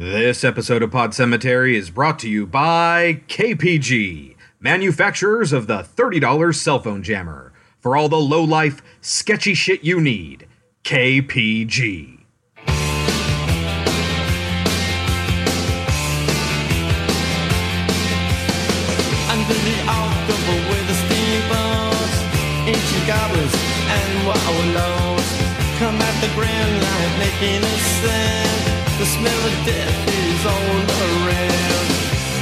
This episode of Pod Cemetery is brought to you by KPG, manufacturers of the $30 cell phone jammer. For all the low life, sketchy shit you need, KPG. Come at the grand line making a. The smell of death is all around.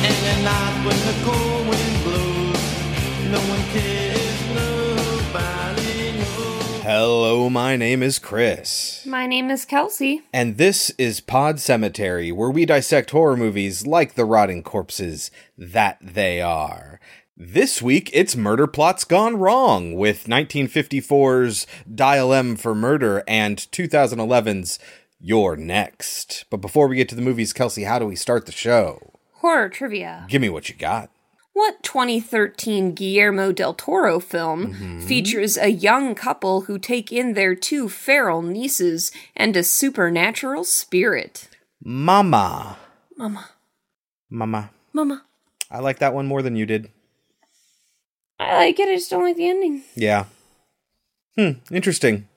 And at night when the cold wind blows, no one cares, nobody knows. Hello, my name is Chris, My name is Kelsey. and this is Pod Cemetery, where we dissect horror movies like the rotting corpses that they are. This week, it's Murder Plots Gone Wrong with 1954's Dial M for Murder and 2011's You're Next. But before we get to the movies, Kelsey, how do we start the show? Horror trivia. Give me what you got. What 2013 Guillermo del Toro film features a young couple who take in their two feral nieces and a supernatural spirit? Mama. Mama. Mama. Mama. I like that one more than you did. I like it, I just don't like the ending. Yeah. Hmm, interesting.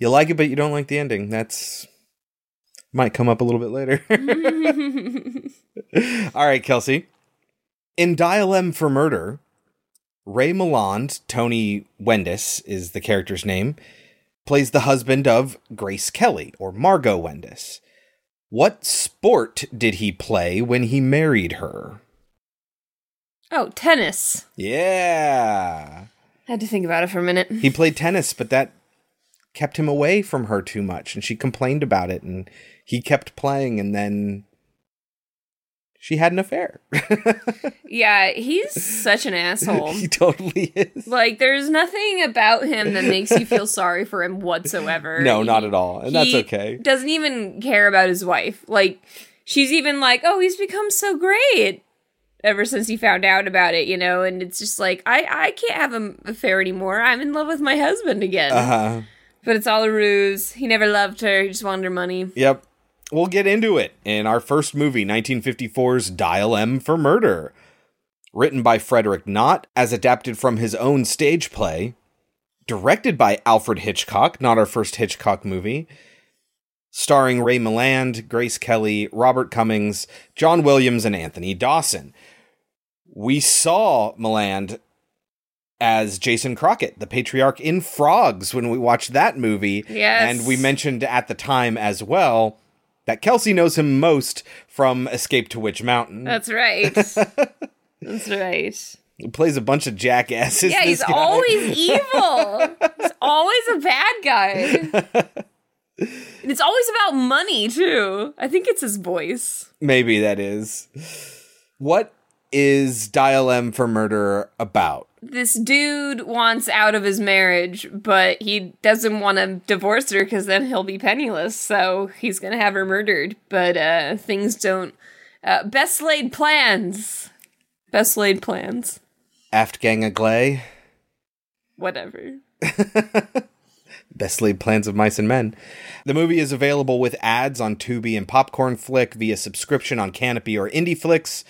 You like it, but you don't like the ending. That's might come up a little bit later. All right, Kelsey. In Dial M for Murder, Ray Milland, Tony Wendice is the character's name, plays the husband of Grace Kelly, or Margot Wendice. What sport did he play when he married her? Oh, tennis. Yeah. I had to think about it for a minute. He played tennis, but that kept him away from her too much, and she complained about it, and he kept playing, and then she had an affair. Yeah, he's such an asshole. he totally is. Like, there's nothing about him that makes you feel sorry for him whatsoever. No, He- not at all, and that's he okay. Doesn't even care about his wife. Like, she's even like, oh, he's become so great ever since he found out about it, you know? And it's just like, I, I can't have an affair anymore. I'm in love with my husband again. Uh huh. But it's all a ruse. He never loved her. He just wanted her money. Yep. We'll get into it in our first movie, 1954's Dial M for Murder. Written by Frederick Knott, as adapted from his own stage play. Directed by Alfred Hitchcock, not our first Hitchcock movie. Starring Ray Milland, Grace Kelly, Robert Cummings, John Williams, and Anthony Dawson. We saw Milland as Jason Crockett, the patriarch in Frogs, when we watched that movie. Yes. And we mentioned at the time as well that Kelsey knows him most from Escape to Witch Mountain. That's right. That's right. He plays a bunch of jackasses. Yeah, he's guy. always evil. he's always a bad guy. And it's always about money, too. I think it's his voice. Maybe that is. What is Dial M for Murder about? this dude wants out of his marriage, but he doesn't want to divorce her because then he'll be penniless. So he's gonna have her murdered. But uh, things don't. Uh, best laid plans. Best laid plans. Aft Gang of Glay? Whatever. Best laid plans of mice and men. The movie is available with ads on Tubi and Popcorn Flick via subscription on Kanopy or IndieFlix.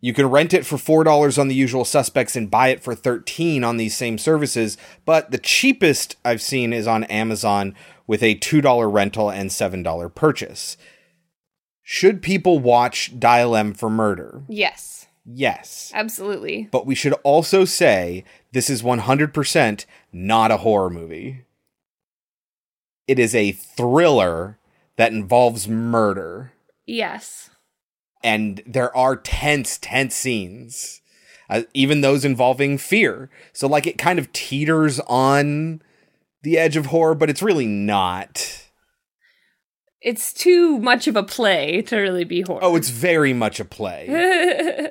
You can rent it for $4 on the usual suspects and buy it for 13 on these same services, but the cheapest I've seen is on Amazon with a $2 rental and $7 purchase. Should people watch Dial M for Murder? Yes, Yes. absolutely. But we should also say this is 100% not a horror movie. It is a thriller that involves murder. Yes. And there are tense, tense scenes, uh, even those involving fear. So, like, it kind of teeters on the edge of horror, but it's really not. It's too much of a play to really be horror. Oh, it's very much a play.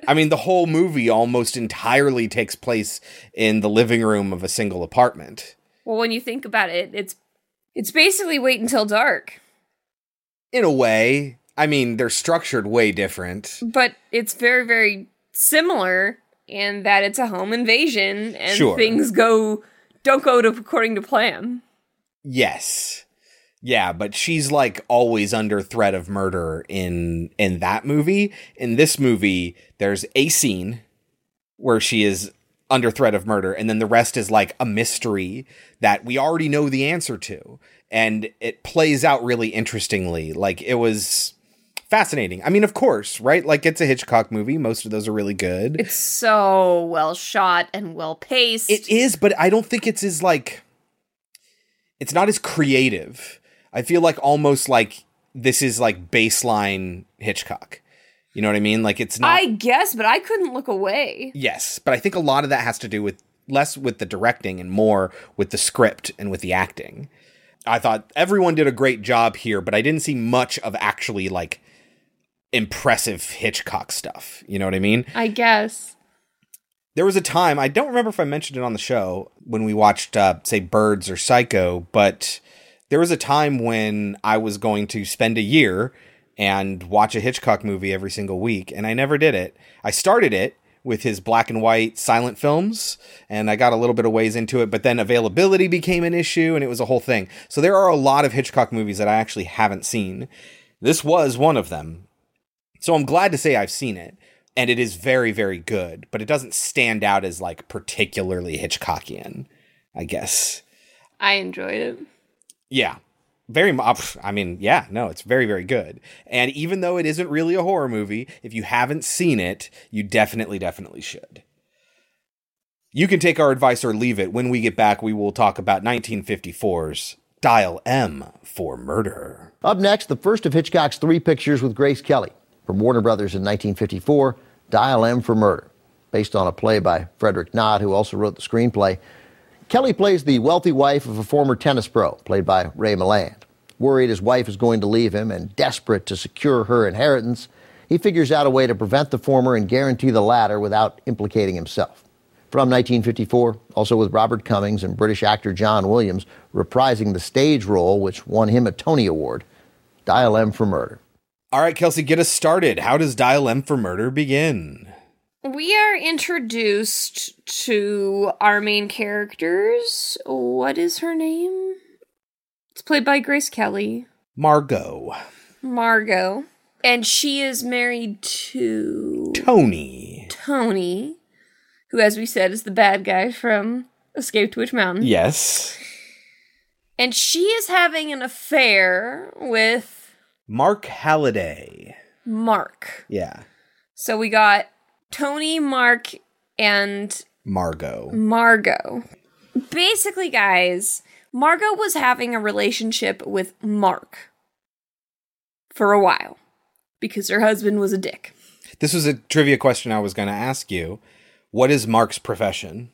I mean, the whole movie almost entirely takes place in the living room of a single apartment. well, when you think about it, it's it's basically wait until dark, In a way, I mean, they're structured way different. but it's very very similar in that it's a home invasion and Sure. things go don't go to according to plan. Yes. Yeah, but she's like always under threat of murder in in that movie. In this movie, there's a scene where she is under threat of murder and then the rest is like a mystery that we already know the answer to and it plays out really interestingly. Like it was fascinating. I mean, of course, right? Like it's a Hitchcock movie. Most of those are really good. It's so well shot and well paced. It is, but I don't think it's as like it's not as creative. I feel like almost like this is like baseline Hitchcock. You know what I mean? Like it's not I guess, but I couldn't look away. Yes, but I think a lot of that has to do with less with the directing and more with the script and with the acting. I thought everyone did a great job here, but I didn't see much of actually like impressive Hitchcock stuff. You know what I mean? I guess. There was a time, I don't remember if I mentioned it on the show when we watched, uh, say, Birds or Psycho, but there was a time when I was going to spend a year and watch a Hitchcock movie every single week, and I never did it. I started it with his black and white silent films, and I got a little bit of ways into it, but then availability became an issue, and it was a whole thing. So there are a lot of Hitchcock movies that I actually haven't seen. This was one of them. So I'm glad to say I've seen it, and it is very, very good, but it doesn't stand out as like particularly Hitchcockian, I guess. I enjoyed it. Yeah. Very much. I mean, yeah, no, it's very, very good. And even though it isn't really a horror movie, if you haven't seen it, you definitely, definitely should. You can take our advice or leave it. When we get back, we will talk about 1954's Dial M for Murder. Up next, the first of Hitchcock's three pictures with Grace Kelly from Warner Brothers in 1954, Dial M for Murder, based on a play by Frederick Knott, who also wrote the screenplay. Kelly plays the wealthy wife of a former tennis pro, played by Ray Milland. Worried his wife is going to leave him and desperate to secure her inheritance, he figures out a way to prevent the former and guarantee the latter without implicating himself. From 1954, also with Robert Cummings and British actor John Williams reprising the stage role which won him a Tony Award, Dial M for Murder. All right, Kelsey, get us started. How does Dial M for Murder begin? We are introduced to our main characters. What is her name? It's played by Grace Kelly. Margot. Margot. And she is married to Tony. Tony, who, as we said, is the bad guy from Escape to Witch Mountain. Yes. And she is having an affair with Mark Halliday. Mark. Yeah. So we got Tony, Mark, and Margot. Margot. Basically, guys, Margot was having a relationship with Mark for a while because her husband was a dick. This was a trivia question I was going to ask you. What is Mark's profession?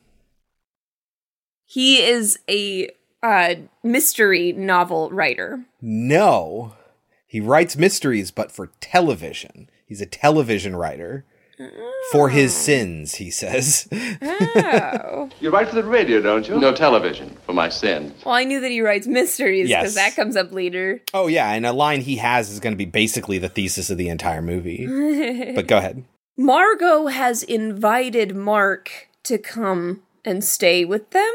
He is a uh, mystery novel writer. No. He writes mysteries, but for television. He's a television writer. For his oh. sins, he says. Oh. You write for the radio, don't you? No television for my sins. well, I knew that he writes mysteries because Yes. that comes up later. oh, yeah, and a line he has is going to be basically the thesis of the entire movie. but go ahead. Margot has invited Mark to come and stay with them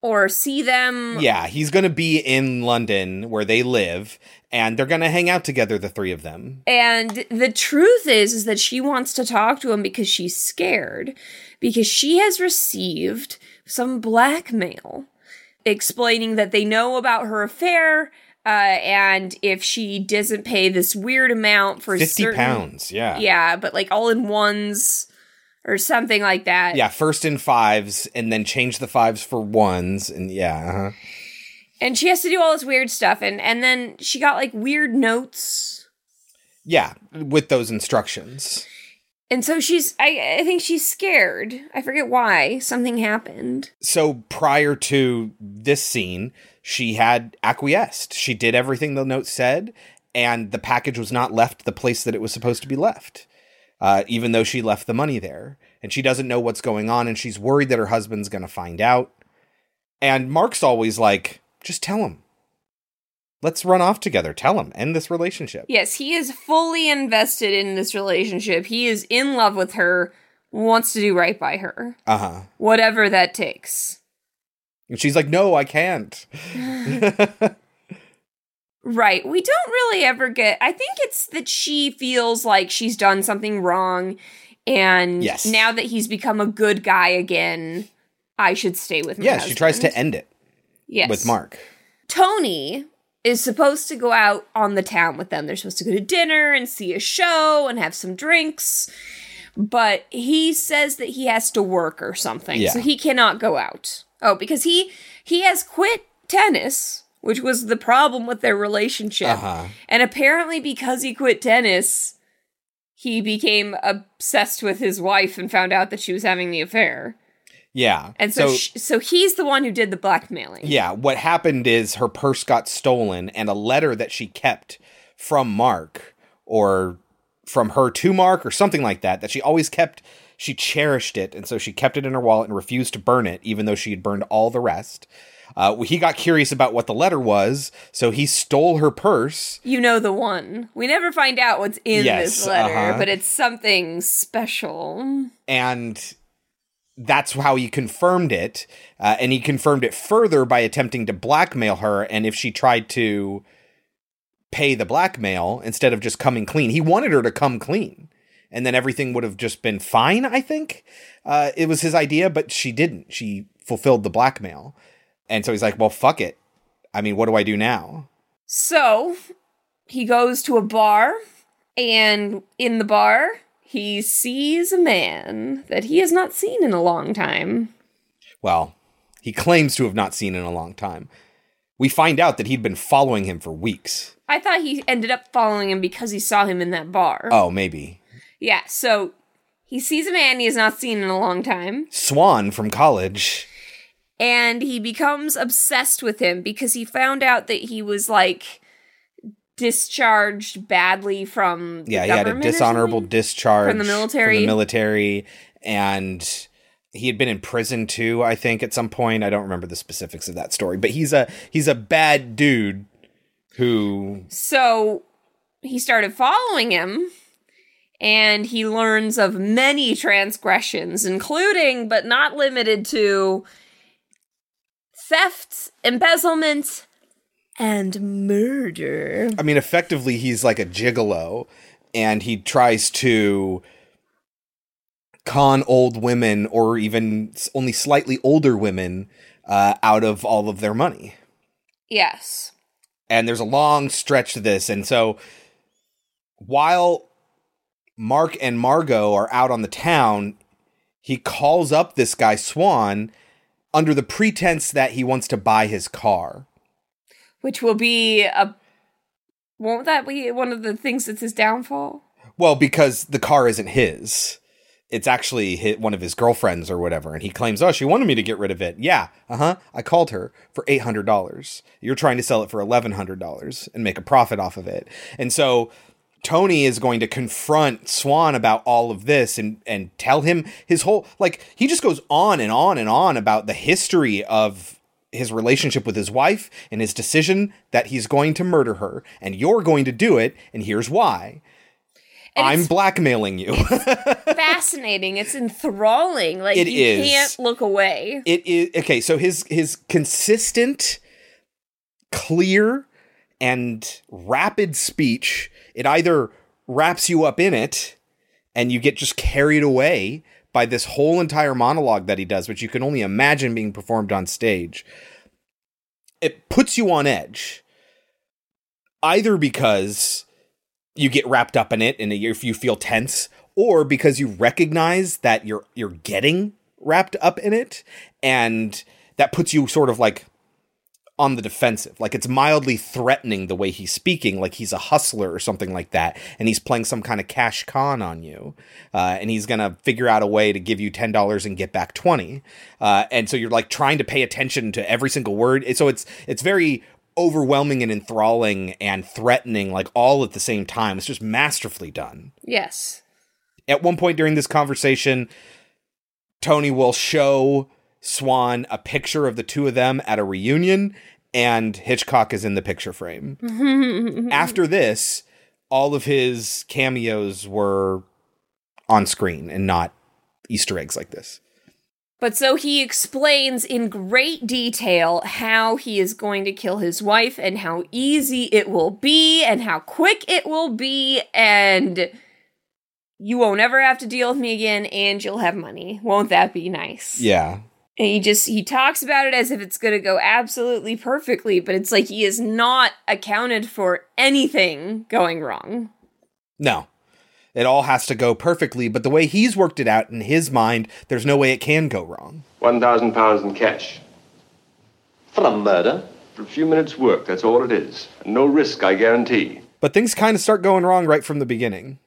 or see them. Yeah, he's going to be in London where they live, and they're going to hang out together, the three of them. And the truth is is that she wants to talk to him because she's scared because she has received some blackmail explaining that they know about her affair uh, and if she doesn't pay this weird amount for 50 certain- pounds, yeah. yeah but like all in ones or something like that Yeah, first in fives, and then change the fives for ones, and yeah, uh-huh. and she has to do all this weird stuff and and then she got like weird notes yeah, with those instructions. and so she's I, I think she's scared i forget why something happened So prior to this scene, she had acquiesced. She did everything the note said, and the package was not left the place that it was supposed to be left, uh, even though she left the money there. And she doesn't know what's going on, and she's worried that her husband's going to find out. And Mark's always like, just tell him. Let's run off together. Tell him. End this relationship. yes he is fully invested in this relationship he is in love with her wants to do right by her Uh huh. whatever that takes And she's like, no, I can't. Right. We don't really ever get. I think it's that she feels like she's done something wrong, and Yes. now that he's become a good guy again, I should stay with my Yeah, she tries to end it yes. with Mark. Tony is supposed to go out on the town with them. They're supposed to go to dinner and see a show and have some drinks. But he says that he has to work or something. Yeah. So he cannot go out. Oh, because he he has quit tennis, which was the problem with their relationship. Uh-huh. And apparently because he quit tennis, he became obsessed with his wife and found out that she was having the affair. Yeah. And so sh- so he's the one who did the blackmailing. Yeah, what happened is her purse got stolen and a letter that she kept from Mark or from her to Mark or something like that that she always kept she cherished it and so she kept it in her wallet and refused to burn it even though she had burned all the rest. Uh, he got curious about what the letter was, so he stole her purse. You know the one. We never find out what's in Yes, this letter, uh-huh. but it's something special. and that's how he confirmed it. Uh, and he confirmed it further by attempting to blackmail her. And if she tried to pay the blackmail instead of just coming clean, he wanted her to come clean. And then everything would have just been fine, I think. Uh, it was his idea, but she didn't. She fulfilled the blackmail. And so he's like, well, fuck it. I mean, what do I do now? So he goes to a bar, and in the bar, he sees a man that he has not seen in a long time. Well, he claims to have not seen in a long time. We find out that he'd been following him for weeks. I thought he ended up following him because he saw him in that bar. Oh, maybe. Yeah, so he sees a man he has not seen in a long time, Swann from college. And he becomes obsessed with him because he found out that he was like discharged badly from the Yeah, he had a dishonorable discharge From the military? From the military, and he had been in prison too. I think at some point. I don't remember the specifics of that story, but he's a he's a bad dude who So he started following him, and he learns of many transgressions, including but not limited to theft, embezzlement, and murder. I mean, effectively, he's like a gigolo, and he tries to con old women or even only slightly older women uh, out of all of their money. Yes. And there's a long stretch to this, and so while Mark and Margot are out on the town, he calls up this guy Swann under the pretense that he wants to buy his car. Which will be a. Won't that be one of the things that's his downfall? Well, because the car isn't his. It's actually hit one of his girlfriends or whatever, and he claims, "Oh, she wanted me to get rid of it." Yeah, uh huh. I called her for eight hundred dollars. You're trying to sell it for eleven hundred dollars and make a profit off of it. And so Tony is going to confront Swann about all of this and and tell him his whole like he just goes on and on and on about the history of his relationship with his wife and his decision that he's going to murder her and you're going to do it and here's why. And I'm blackmailing you. fascinating. It's enthralling. Like It you is. can't look away. it is okay so his his consistent clear and rapid speech it either wraps you up in it and you get just carried away by this whole entire monologue that he does which you can only imagine being performed on stage. It puts you on edge either because you get wrapped up in it and if you feel tense or because you recognize that you're you're getting wrapped up in it and that puts you sort of like on the defensive. Like it's mildly threatening the way he's speaking like he's a hustler or something like that and he's playing some kind of cash con on you uh, and he's gonna figure out a way to give you $10 and get back 20 uh, and so you're like trying to pay attention to every single word. So it's it's very overwhelming and enthralling and threatening like all at the same time. It's just masterfully done. Yes. at one point during this conversation, Tony will show Swann a picture of the two of them at a reunion, and Hitchcock is in the picture frame. After this, all of his cameos were on screen and not Easter eggs like this. But so he explains in great detail how he is going to kill his wife and how easy it will be and how quick it will be and you won't ever have to deal with me again and you'll have money. Won't that be nice? Yeah. And he just he talks about it as if it's going to go absolutely perfectly, but it's like he is not accounted for anything going wrong. No. It all has to go perfectly, but the way he's worked it out in his mind, there's no way it can go wrong. One thousand pounds in cash. For a murder? For a few minutes' work, that's all it is. And no risk, I guarantee. But things kind of start going wrong right from the beginning.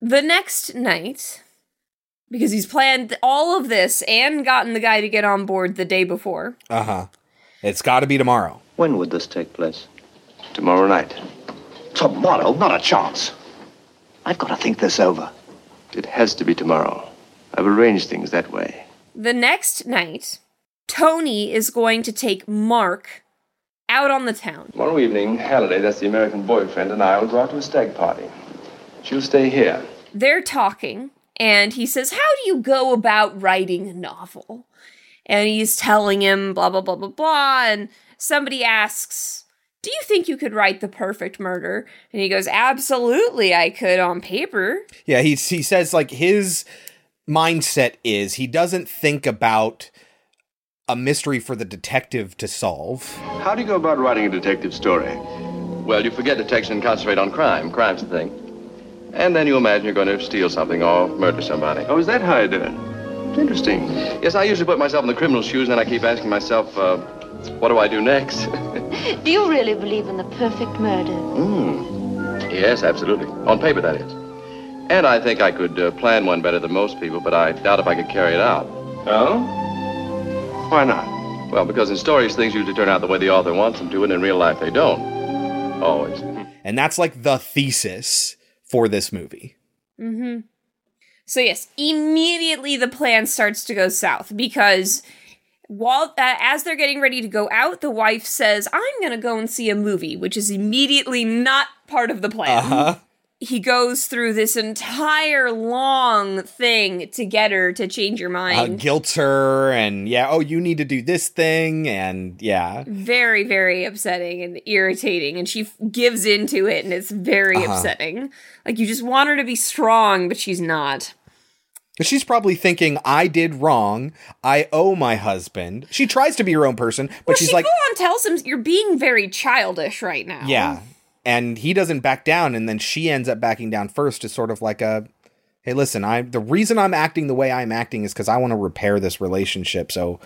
The next night, because he's planned all of this and gotten the guy to get on board the day before. Uh huh. It's got to be tomorrow. When would this take place? Tomorrow night. Tomorrow? Not a chance. I've got to think this over. It has to be tomorrow. I've arranged things that way. The next night, Tony is going to take Mark out on the town. Tomorrow evening, Halliday, that's the American boyfriend, and I will go out to a stag party. She'll stay here. They're talking, and he says, How do you go about writing a novel? And he's telling him, blah, blah, blah, blah, blah. And somebody asks, Do you think you could write the perfect murder? And he goes, Absolutely, I could on paper. Yeah, he he says like his mindset is he doesn't think about a mystery for the detective to solve. How do you go about writing a detective story? Well, you forget detection and concentrate on crime. Crime's the thing. And then you imagine you're going to steal something or murder somebody. Oh, is that how you do it? It's interesting. Yes, I usually put myself in the criminal's shoes, and then I keep asking myself, uh, what do I do next? Do you really believe in the perfect murder? Mm. Yes, absolutely. On paper, that is. And I think I could uh, plan one better than most people, but I doubt if I could carry it out. Oh? Why not? Well, because in stories, things usually turn out the way the author wants them to, and in real life, they don't. Always. And that's like the thesis for this movie. Mm-hmm. So yes, immediately the plan starts to go south because while uh, as they're getting ready to go out, the wife says, "I'm going to go and see a movie," which is immediately not part of the plan. Uh-huh. He goes through this entire long thing to get her to change your Uh, mind. guilts her and yeah, oh, you need to do this thing and yeah. very, very upsetting and irritating, and she f- gives into it, and it's very Uh-huh. upsetting. Like you just want her to be strong, but she's not. But she's probably thinking, I did wrong. I owe my husband. She tries to be her own person, but Well, she's she like, full on tells him you're being very childish right now. yeah. And he doesn't back down, and then she ends up backing down first is sort of like a hey, listen, I the reason I'm acting the way I'm acting is because I want to repair this relationship. So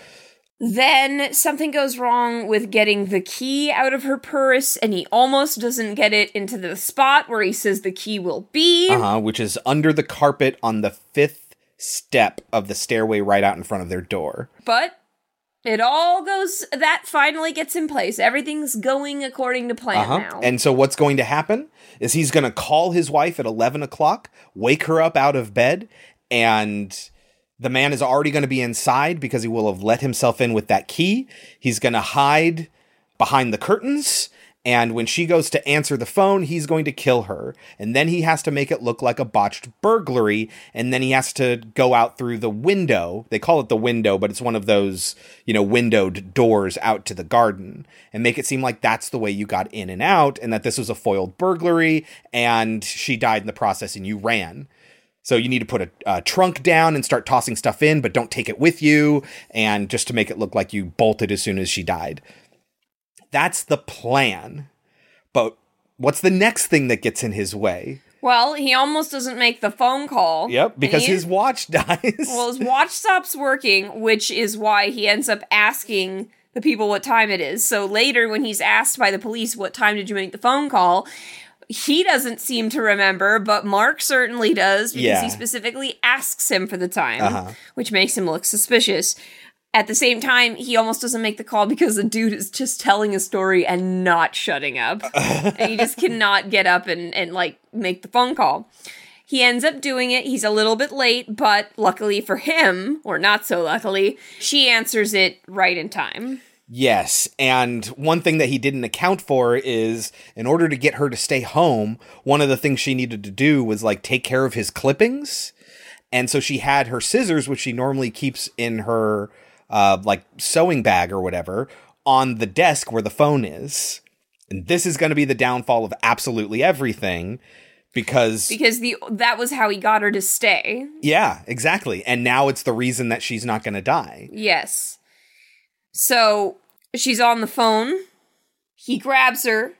Then something goes wrong with getting the key out of her purse, and he almost doesn't get it into the spot where he says the key will be. uh-huh, which is under the carpet on the fifth step of the stairway right out in front of their door. But it all goes, that finally gets in place. Everything's going according to plan Uh-huh. now. And so what's going to happen is he's going to call his wife at 11 o'clock, wake her up out of bed, and the man is already going to be inside because he will have let himself in with that key. He's going to hide behind the curtains. And when she goes to answer the phone, he's going to kill her. And then he has to make it look like a botched burglary. And then he has to go out through the window. They call it the window, but it's one of those, you know, windowed doors out to the garden and make it seem like that's the way you got in and out and that this was a foiled burglary and she died in the process and you ran. So you need to put a, a trunk down and start tossing stuff in, but don't take it with you. And just to make it look like you bolted as soon as she died. That's the plan. But what's the next thing that gets in his way? well, he almost doesn't make the phone call. Yep, because his watch dies. Well, his watch stops working, which is why he ends up asking the people what time it is. So later, when he's asked by the police, What time did you make the phone call? He doesn't seem to remember, but Mark certainly does because Yeah. he specifically asks him for the time, Uh-huh. which makes him look suspicious. At the same time, he almost doesn't make the call because the dude is just telling a story and not shutting up. and he just cannot get up and, and like make the phone call. He ends up doing it. He's a little bit late, but luckily for him, or not so luckily, she answers it right in time. Yes, and one thing that he didn't account for is in order to get her to stay home, one of the things she needed to do was like take care of his clippings. And so she had her scissors, which she normally keeps in her uh, like sewing bag or whatever, on the desk where the phone is. And this is going to be the downfall of absolutely everything because because the that was how he got her to stay. yeah, exactly. And now it's the reason that she's not going to die. Yes. So she's on the phone. He grabs her,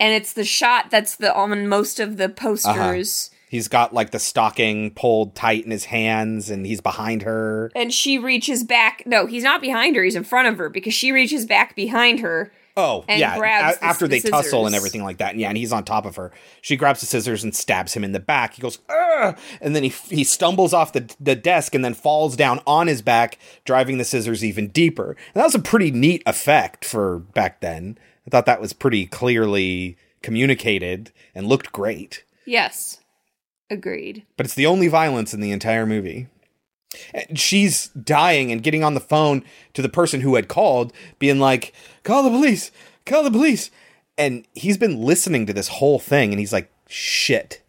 and it's the shot that's the on most of the posters. He's got like the stocking pulled tight in his hands and he's behind her. And she reaches back. No, he's not behind her. He's in front of her because she reaches back behind her. Oh, And yeah. grabs a- after the they tussle and everything like that. Yeah, and he's on top of her. She grabs the scissors and stabs him in the back. He goes, Ugh! and then he he stumbles off the the desk and then falls down on his back, driving the scissors even deeper. And that was a pretty neat effect for back then. I thought that was pretty clearly communicated and looked great. Yes. Agreed. but it's the only violence in the entire movie. She's dying and getting on the phone to the person who had called, being like, call the police, call the police. And he's been listening to this whole thing and he's like, shit,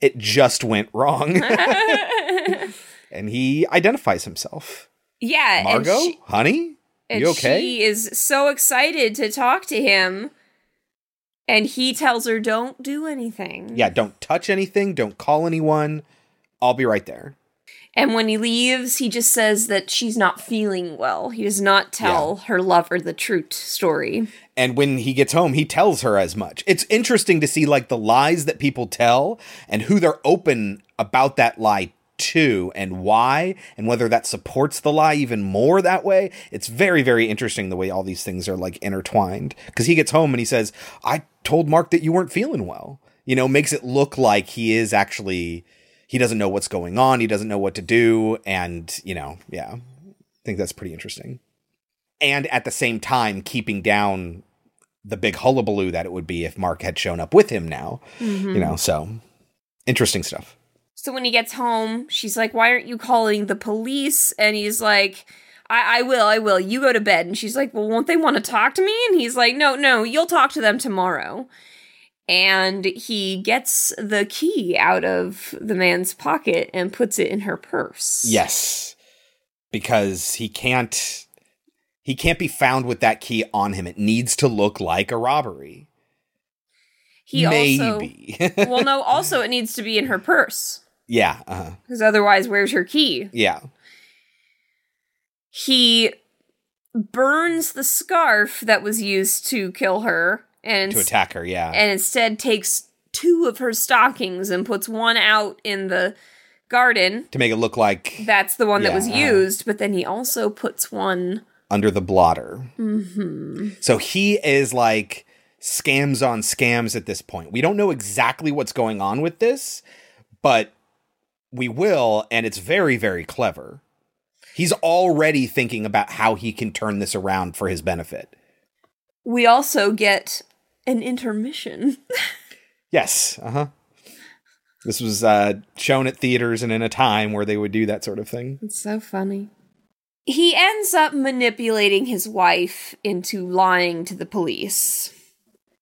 it just went wrong. and he identifies himself. Yeah. Margot, she- honey, you okay? she is so excited to talk to him. And he tells her, don't do anything. yeah, don't touch anything, don't call anyone. I'll be right there. And when he leaves, he just says that she's not feeling well. He does not tell her lover the truth story. And when he gets home, he tells her as much. It's interesting to see like the lies that people tell and who they're open about that lie to and why and whether that supports the lie even more that way. It's very very interesting the way all these things are like intertwined cuz he gets home and he says, "I told Mark that you weren't feeling well." You know, makes it look like he is actually he doesn't know what's going on, he doesn't know what to do and, you know, yeah. I think that's pretty interesting and at the same time keeping down the big hullabaloo that it would be if Mark had shown up with him now. Mhm. You know, so interesting stuff. So when he gets home, she's like, Why aren't you calling the police? And he's like, I, I will, I will. You go to bed. And she's like, Well, won't they want to talk to me? And he's like, No, no, you'll talk to them tomorrow. And he gets the key out of the man's pocket and puts it in her purse. Yes. Because he can't he can't be found with that key on him. It needs to look like a robbery. He Maybe. also, well, no, also it needs to be in her purse yeah, uh-huh. because otherwise, where's her key? Yeah. He burns the scarf that was used to kill her and To attack her, yeah. and instead takes two of her stockings and puts one out in the garden to make it look like that's the one that Yeah, was uh. used but then he also puts one under the blotter. hmm So he is like scams on scams at this point. We don't know exactly what's going on with this, but we will, and it's very, very clever. He's already thinking about how he can turn this around for his benefit. we also get an intermission Yes, uh huh. This was uh, shown at theaters and in a time where they would do that sort of thing. it's so funny he ends up manipulating his wife into lying to the police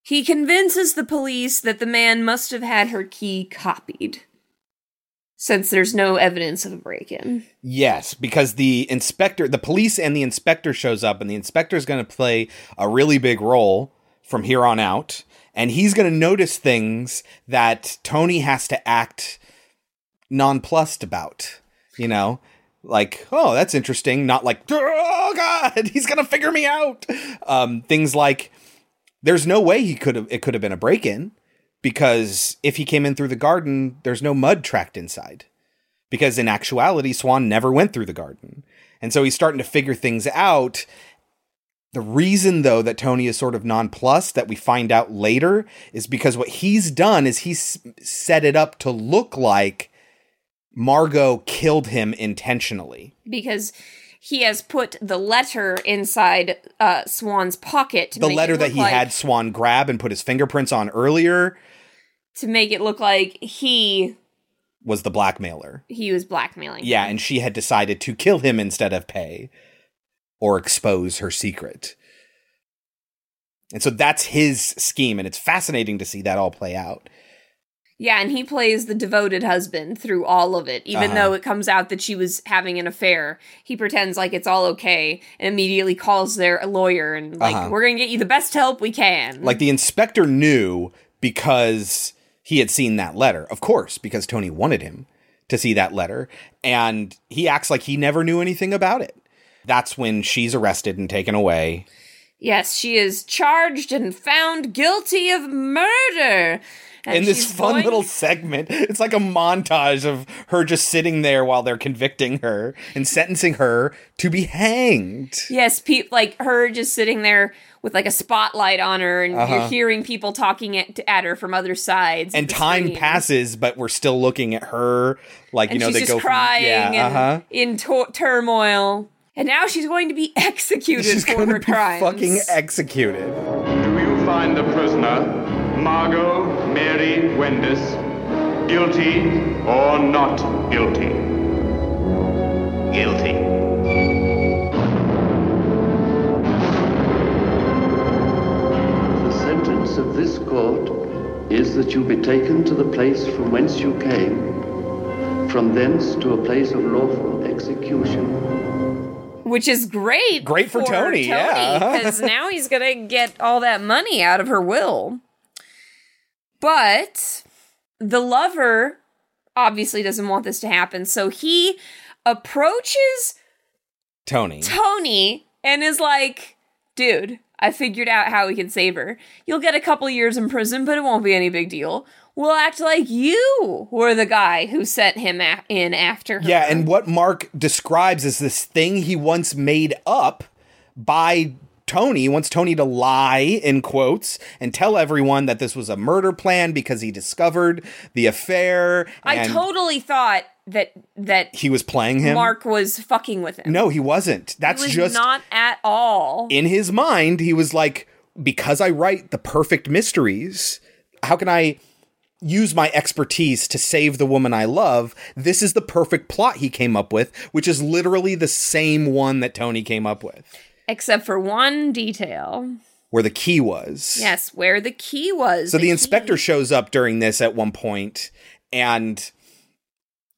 he convinces the police that the man must have had her key copied since there's no evidence of a break-in Yes, because the inspector, the police and the inspector shows up, and the inspector is going to play a really big role from here on out. And he's going to notice things that Tony has to act nonplussed about, you know? Like, oh, that's interesting. Not like, oh, God, he's going to figure me out. Um, things like, there's no way he could have, it could have been a break in because if he came in through the garden, there's no mud tracked inside because in actuality, Swann never went through the garden. And so he's starting to figure things out. The reason, though, that Tony is sort of nonplussed that we find out later is because what he's done is he's set it up to look like Margot killed him intentionally. because he has put the letter inside uh, Swann's pocket. To The make it letter that he like- had Swann grab and put his fingerprints on earlier to make it look like he was the blackmailer. he was blackmailing. Yeah, and she had decided to kill him instead of pay or expose her secret. And so that's his scheme, and it's fascinating to see that all play out. Yeah, and he plays the devoted husband through all of it. Even Uh-huh. though it comes out that she was having an affair, he pretends like it's all okay and immediately calls their lawyer and like, Uh-huh. "We're gonna get you the best help we can." Like the inspector knew because he had seen that letter. Of course, because Tony wanted him to see that letter. And he acts like he never knew anything about it. That's when she's arrested and taken away. yes, she is charged and found guilty of murder. And in this fun going- little segment. It's like a montage of her just sitting there while they're convicting her and sentencing her to be hanged. Yes, pe- like her just sitting there with like a spotlight on her, and Uh-huh. you're hearing people talking at, at her from other sides. And time screen. passes, but we're still looking at her like and you know she's they just go crying from, yeah, uh-huh. in to- turmoil. And now she's going to be executed She's for gonna her be crimes. fucking executed. Do you find the prisoner, Margot Mary Wendice, guilty or not guilty? Guilty. The sentence of this court is that you be taken to the place from whence you came, from thence to a place of lawful execution. Which is great. Great for Tony, yeah. Because now he's going to get all that money out of her will. But the lover obviously doesn't want this to happen. So he approaches Tony. Tony and is like, dude, I figured out how we can save her. You'll get a couple years in prison, but it won't be any big deal. We'll act like you were the guy who sent him a- in after her. Yeah, and what Mark describes as this thing he once made up by Tony. Wants Tony to lie, in quotes, and tell everyone that this was a murder plan because he discovered the affair. I totally thought that that he was playing him. Mark was fucking with him. No, he wasn't. That's he was just not at all. in his mind. He was like, because I write the perfect mysteries, how can I use my expertise to save the woman I love? This is the perfect plot he came up with, which is literally the same one that Tony came up with, Except for one detail. where the key was. Yes, where the key was. So the inspector shows up during this at one point, and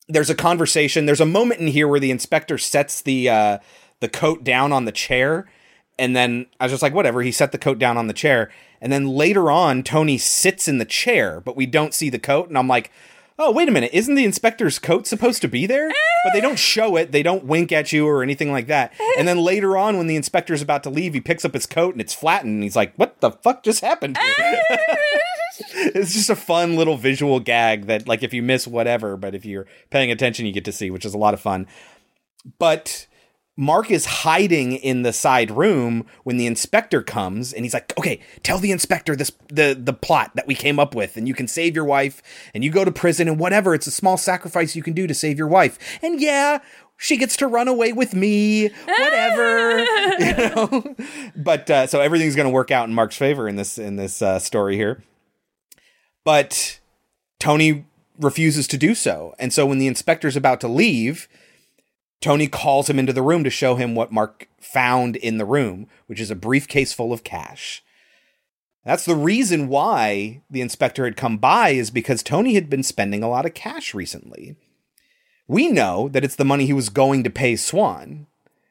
there's a conversation. There's a moment in here where the inspector sets the uh, the coat down on the chair, and then I was just like, whatever. He set the coat down on the chair, and then later on, Tony sits in the chair, but we don't see the coat, and I'm like. Oh, wait a minute. Isn't the inspector's coat supposed to be there? But they don't show it. They don't wink at you or anything like that. And then later on, when the inspector's about to leave, he picks up his coat and it's flattened. And he's like, What the fuck just happened it's just a fun little visual gag that like if you miss whatever but if you're paying attention you get to see which is a lot of fun but mark is hiding in the side room when the inspector comes and he's like okay tell the inspector this the the plot that we came up with and you can save your wife and you go to prison and whatever it's a small sacrifice you can do to save your wife. And yeah she gets to run away with me whatever you know? But uh, so everything's going to work out in mark's favor in this in this uh, story here. But Tony refuses to do so. And so when the inspector's about to leave, Tony calls him into the room to show him what Mark found in the room, which is a briefcase full of cash. That's the reason why the inspector had come by, is because Tony had been spending a lot of cash recently. We know that it's the money he was going to pay Swann,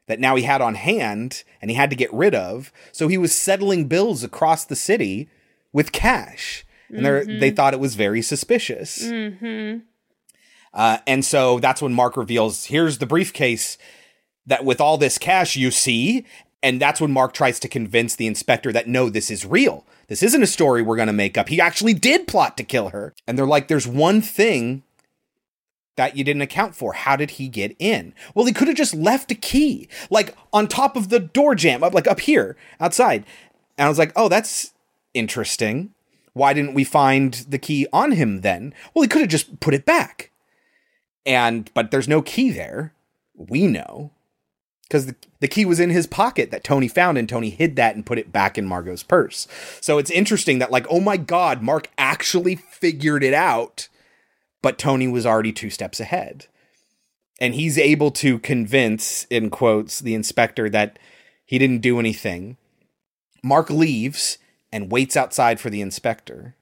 that now he had on hand and he had to get rid of. So he was settling bills across the city with cash. And Mhm. they thought it was very suspicious. Mm-hmm. Uh, and so that's when Mark reveals here's the briefcase that with all this cash you see. And that's when Mark tries to convince the inspector that no, this is real. This isn't a story we're going to make up. He actually did plot to kill her. And they're like, there's one thing that you didn't account for. How did he get in? Well, he could have just left a key, like on top of the door jamb, up like up here outside. And I was like, oh, that's interesting. Why didn't we find the key on him then? Well, he could have just put it back. And but there's no key there. We know. Because the, the key was in his pocket that Tony found, and Tony hid that and put it back in Margot's purse. So it's interesting that, like, oh my God, Mark actually figured it out, but Tony was already two steps ahead. And he's able to convince, in quotes, the inspector that he didn't do anything. Mark leaves and waits outside for the inspector.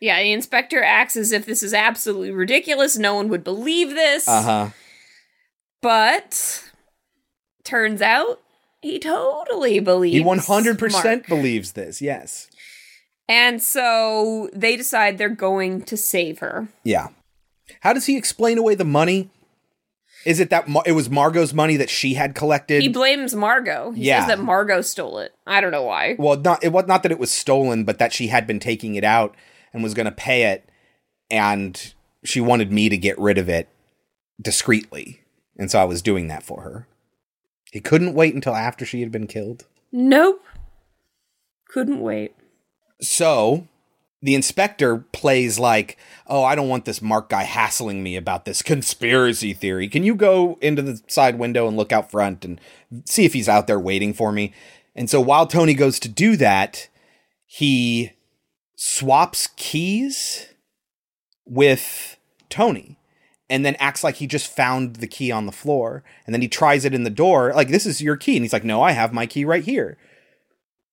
Yeah, the inspector acts as if this is absolutely ridiculous. No one would believe this. Uh huh. But turns out he totally believes. He 100% Mark. believes this. Yes. And so they decide they're going to save her. Yeah. How does he explain away the money? Is it that Mar- it was Margot's money that she had collected? He blames Margot. He Yeah. says that Margot stole it. I don't know why. well, not it was not that it was stolen, but that she had been taking it out and was going to pay it, and she wanted me to get rid of it discreetly, and so I was doing that for her. He couldn't wait until after she had been killed. Nope. Couldn't wait. So the inspector plays like, oh, I don't want this Mark guy hassling me about this conspiracy theory. Can you go into the side window and look out front and see if he's out there waiting for me? And so while Tony goes to do that, he swaps keys with Tony and then acts like he just found the key on the floor. And then he tries it in the door, like, this is your key. And he's like, no, I have my key right here.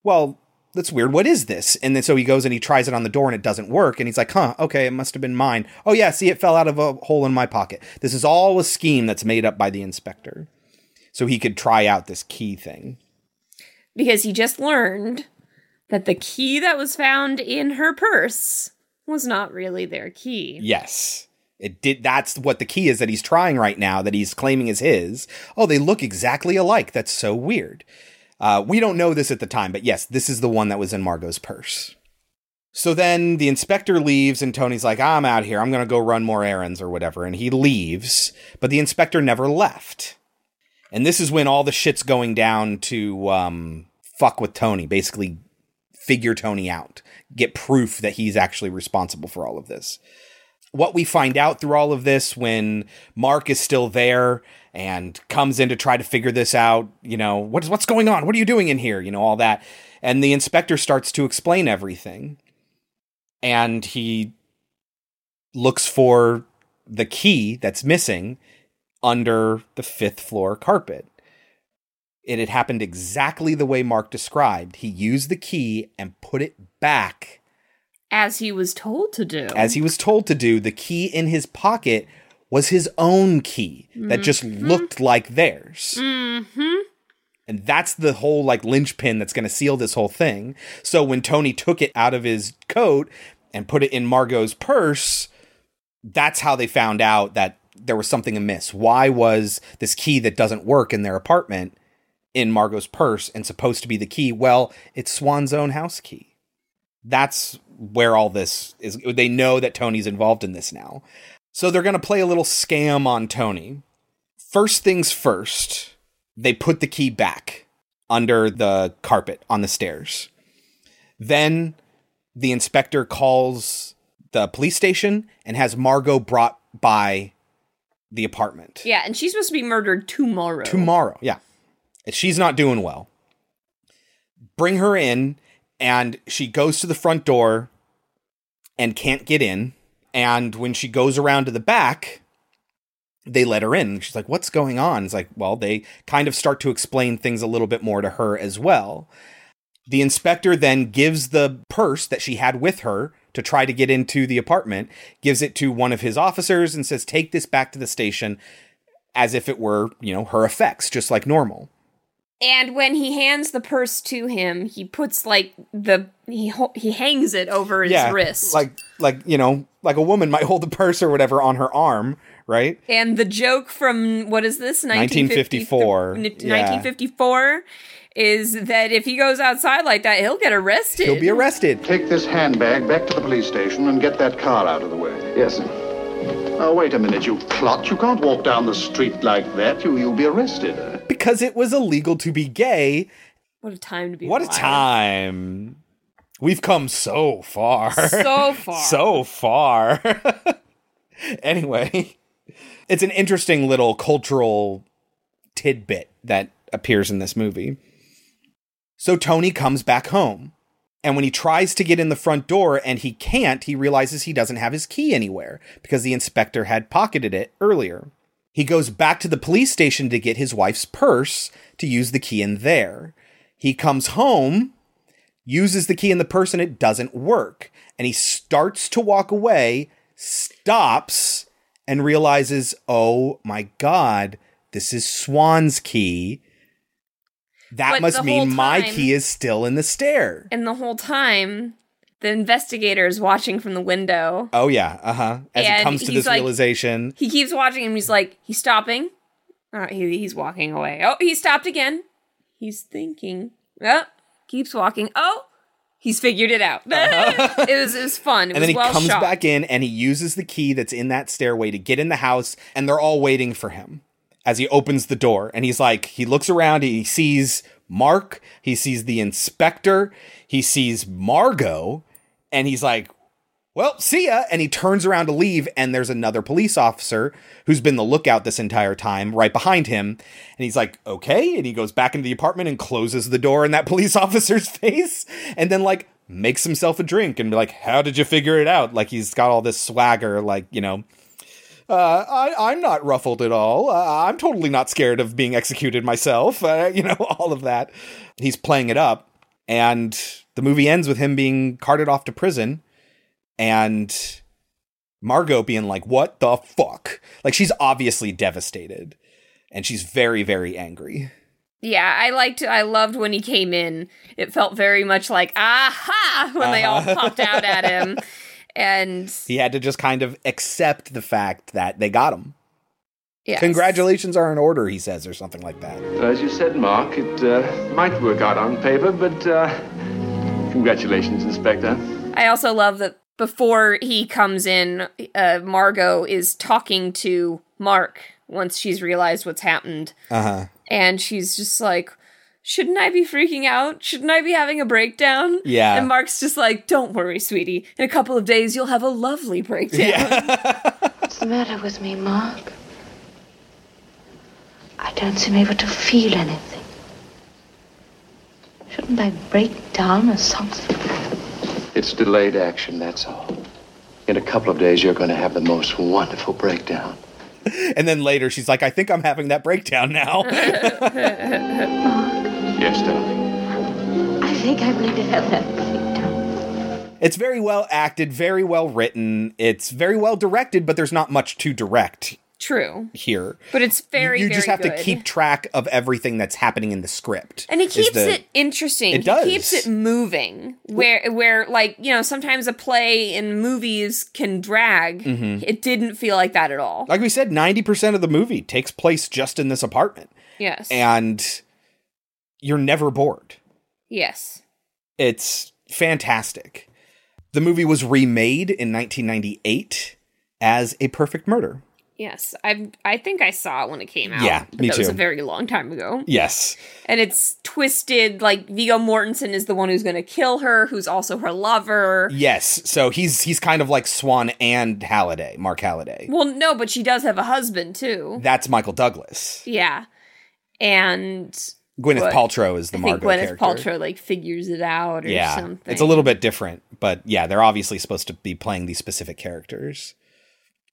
Well, that's weird. What is this? And then so he goes and he tries it on the door and it doesn't work. And he's like, huh, okay, it must have been mine. Oh, yeah, see, it fell out of a hole in my pocket. This is all a scheme that's made up by the inspector. So he could try out this key thing. Because he just learned that the key that was found in her purse was not really their key. Yes. It did that's what the key is that he's trying right now that he's claiming is his. Oh, they look exactly alike. That's so weird. Uh, we don't know this at the time, but yes, this is the one that was in Margot's purse. So then the inspector leaves, and Tony's like, I'm out here. I'm going to go run more errands or whatever. And he leaves, but the inspector never left. And this is when all the shit's going down to um, fuck with Tony, basically figure Tony out, get proof that he's actually responsible for all of this. What we find out through all of this when Mark is still there and comes in to try to figure this out, you know, what is what's going on? What are you doing in here? You know, all that. And the inspector starts to explain everything. And he looks for the key that's missing under the fifth floor carpet. It had happened exactly the way Mark described. He used the key and put it back As he was told to do. as he was told to do. The key in his pocket was his own key that just looked like theirs. Mm-hmm. And that's the whole like linchpin that's going to seal this whole thing. So when Tony took it out of his coat and put it in Margot's purse, that's how they found out that there was something amiss. Why was this key that doesn't work in their apartment in Margot's purse and supposed to be the key? Well, it's Swann's own house key. That's where all this is. They know that Tony's involved in this now. So they're going to play a little scam on Tony. First things first, they put the key back under the carpet on the stairs. Then the inspector calls the police station and has Margot brought by the apartment. Yeah, and she's supposed to be murdered tomorrow. Tomorrow, yeah. She's not doing well. Bring her in, and she goes to the front door and can't get in. And when she goes around to the back, they let her in. She's like, What's going on? It's like, Well, they kind of start to explain things a little bit more to her as well. The inspector then gives the purse that she had with her to try to get into the apartment, gives it to one of his officers and says, Take this back to the station as if it were, you know, her effects, just like normal. And when he hands the purse to him, he puts like the he ho- he hangs it over his wrist. Like like, you know, like a woman might hold the purse or whatever on her arm, right? and the joke from what is this 1954, 1953 yeah. 1954 is that if he goes outside like that, he'll get arrested. He'll be arrested. Take this handbag back to the police station and get that car out of the way. Yes, sir. Oh, wait a minute, you clot. You can't walk down the street like that. You, you'll be arrested. Because it was illegal to be gay. What a time to be gay. What a time. We've come so far. So far. so far. anyway, it's an interesting little cultural tidbit that appears in this movie. So Tony comes back home. And when he tries to get in the front door and he can't, he realizes he doesn't have his key anywhere because the inspector had pocketed it earlier. He goes back to the police station to get his wife's purse to use the key in there. He comes home, uses the key in the purse and it doesn't work. And he starts to walk away, stops, and realizes, oh my God, this is Swann's key. That But must mean whole my key is still in the stair. And the whole time, the investigator is watching from the window. Oh, yeah. Uh huh. As he And comes to this like- realization. He keeps watching him. He's like, he's stopping. Uh, he, he's walking away. Oh, he stopped again. He's thinking. Oh, keeps walking. Oh, he's figured it out. it was it was fun. It Uh-huh. and was then he well comes shot. back in and he uses the key that's in that stairway to get in the house and they're all waiting for him as he opens the door and he's like he looks around he sees mark he sees the inspector he sees margot and he's like well see ya and he turns around to leave and there's another police officer who's been the lookout this entire time right behind him and he's like okay and he goes back into the apartment and closes the door in that police officer's face and then like makes himself a drink and be like how did you figure it out? Like he's got all this swagger like you know uh, I, I'm not ruffled at all. Uh, I'm totally not scared of being executed myself. Uh, you know, all of that. He's playing it up. And the movie ends with him being carted off to prison and Margot being like, What the fuck? Like, she's obviously devastated and she's very, very angry. Yeah, I liked. I loved when he came in. It felt very much like aha when they all Uh-huh. popped out at him, and He had to just kind of accept the fact that they got him. yes. Congratulations are in order, he says, or something like that. As you said, Mark, it uh, might work out on paper, but uh, congratulations, Inspector. I also love that before he comes in, uh, Margot is talking to Mark once she's realized what's happened, Uh huh. and she's just like. Shouldn't I be freaking out? Shouldn't I be having a breakdown? Yeah. And Mark's just like, don't worry, sweetie. In a couple of days, you'll have a lovely breakdown. What's the matter with me, Mark? I don't seem able to feel anything. Shouldn't I break down or something? It's delayed action, that's all. In a couple of days, you're going to have the most wonderful breakdown. And then later, she's like, I think I'm having that breakdown now. Yes, darling. I think I'm going to have that breakdown. It's very well acted, very well written. It's very well directed, but there's not much to direct True. here. But it's very, you, you just very have to keep track of everything that's happening in the script. And he is keeps the- it interesting. It he does. keeps it moving. Where where like, you know, sometimes a play in movies can drag. Mhm. It didn't feel like that at all. Like we said, 90% of the movie takes place just in this apartment. Yes. And you're never bored. yes. It's fantastic. The movie was remade in 1998 as A Perfect Murder. Yes. I I think I saw it when it came out. Yeah, but me that was too. a very long time ago. Yes. And it's twisted like Viggo Mortensen is the one who's going to kill her, who's also her lover. Yes. So he's he's kind of like Swann and Halliday, Mark Halliday. Well, no, but she does have a husband too. That's Michael Douglas. Yeah. And Gwyneth Paltrow is the I think Margot Gwyneth character. Paltrow like figures it out or yeah, something. it's a little bit different, but yeah, they're obviously supposed to be playing these specific characters.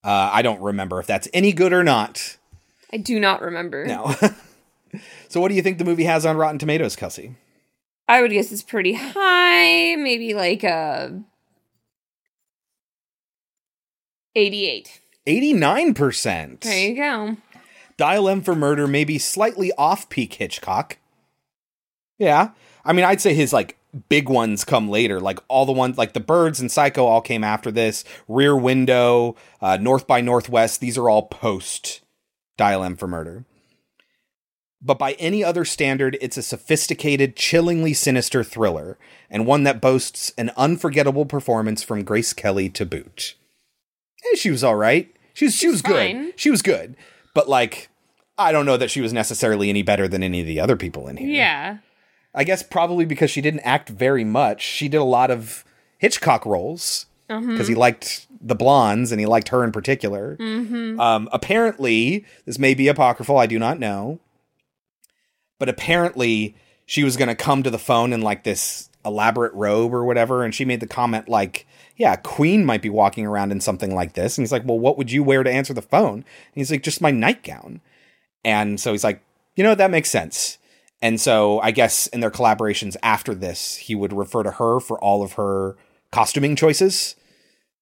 Uh, I don't remember if that's any good or not. I do not remember. No. so, what do you think the movie has on Rotten Tomatoes, Kelsey? I would guess it's pretty high, maybe like a 88. Eighty-nine percent. There you go. Dial M for Murder may be slightly off peak Hitchcock. Yeah. I mean, I'd say his like big ones come later. Like all the ones like The Birds and Psycho all came after this. Rear Window, uh, North by Northwest, these are all post Dial M for Murder. But by any other standard, it's a sophisticated, chillingly sinister thriller, and one that boasts an unforgettable performance from Grace Kelly to boot. She was all right. She was she was fine. good. She was good. But like I don't know that she was necessarily any better than any of the other people in here. Yeah. I guess probably because she didn't act very much. She did a lot of Hitchcock roles because he liked the blondes and he liked her in particular. Mhm. Um, apparently, this may be apocryphal. I do not know, but apparently she was going to come to the phone in like this elaborate robe or whatever, and she made the comment like, "Yeah, Queen might be walking around in something like this." And he's like, "Well, what would you wear to answer the phone?" And he's like, "Just my nightgown." And so he's like, "You know, that makes sense." And so I guess in their collaborations after this, he would refer to her for all of her costuming choices.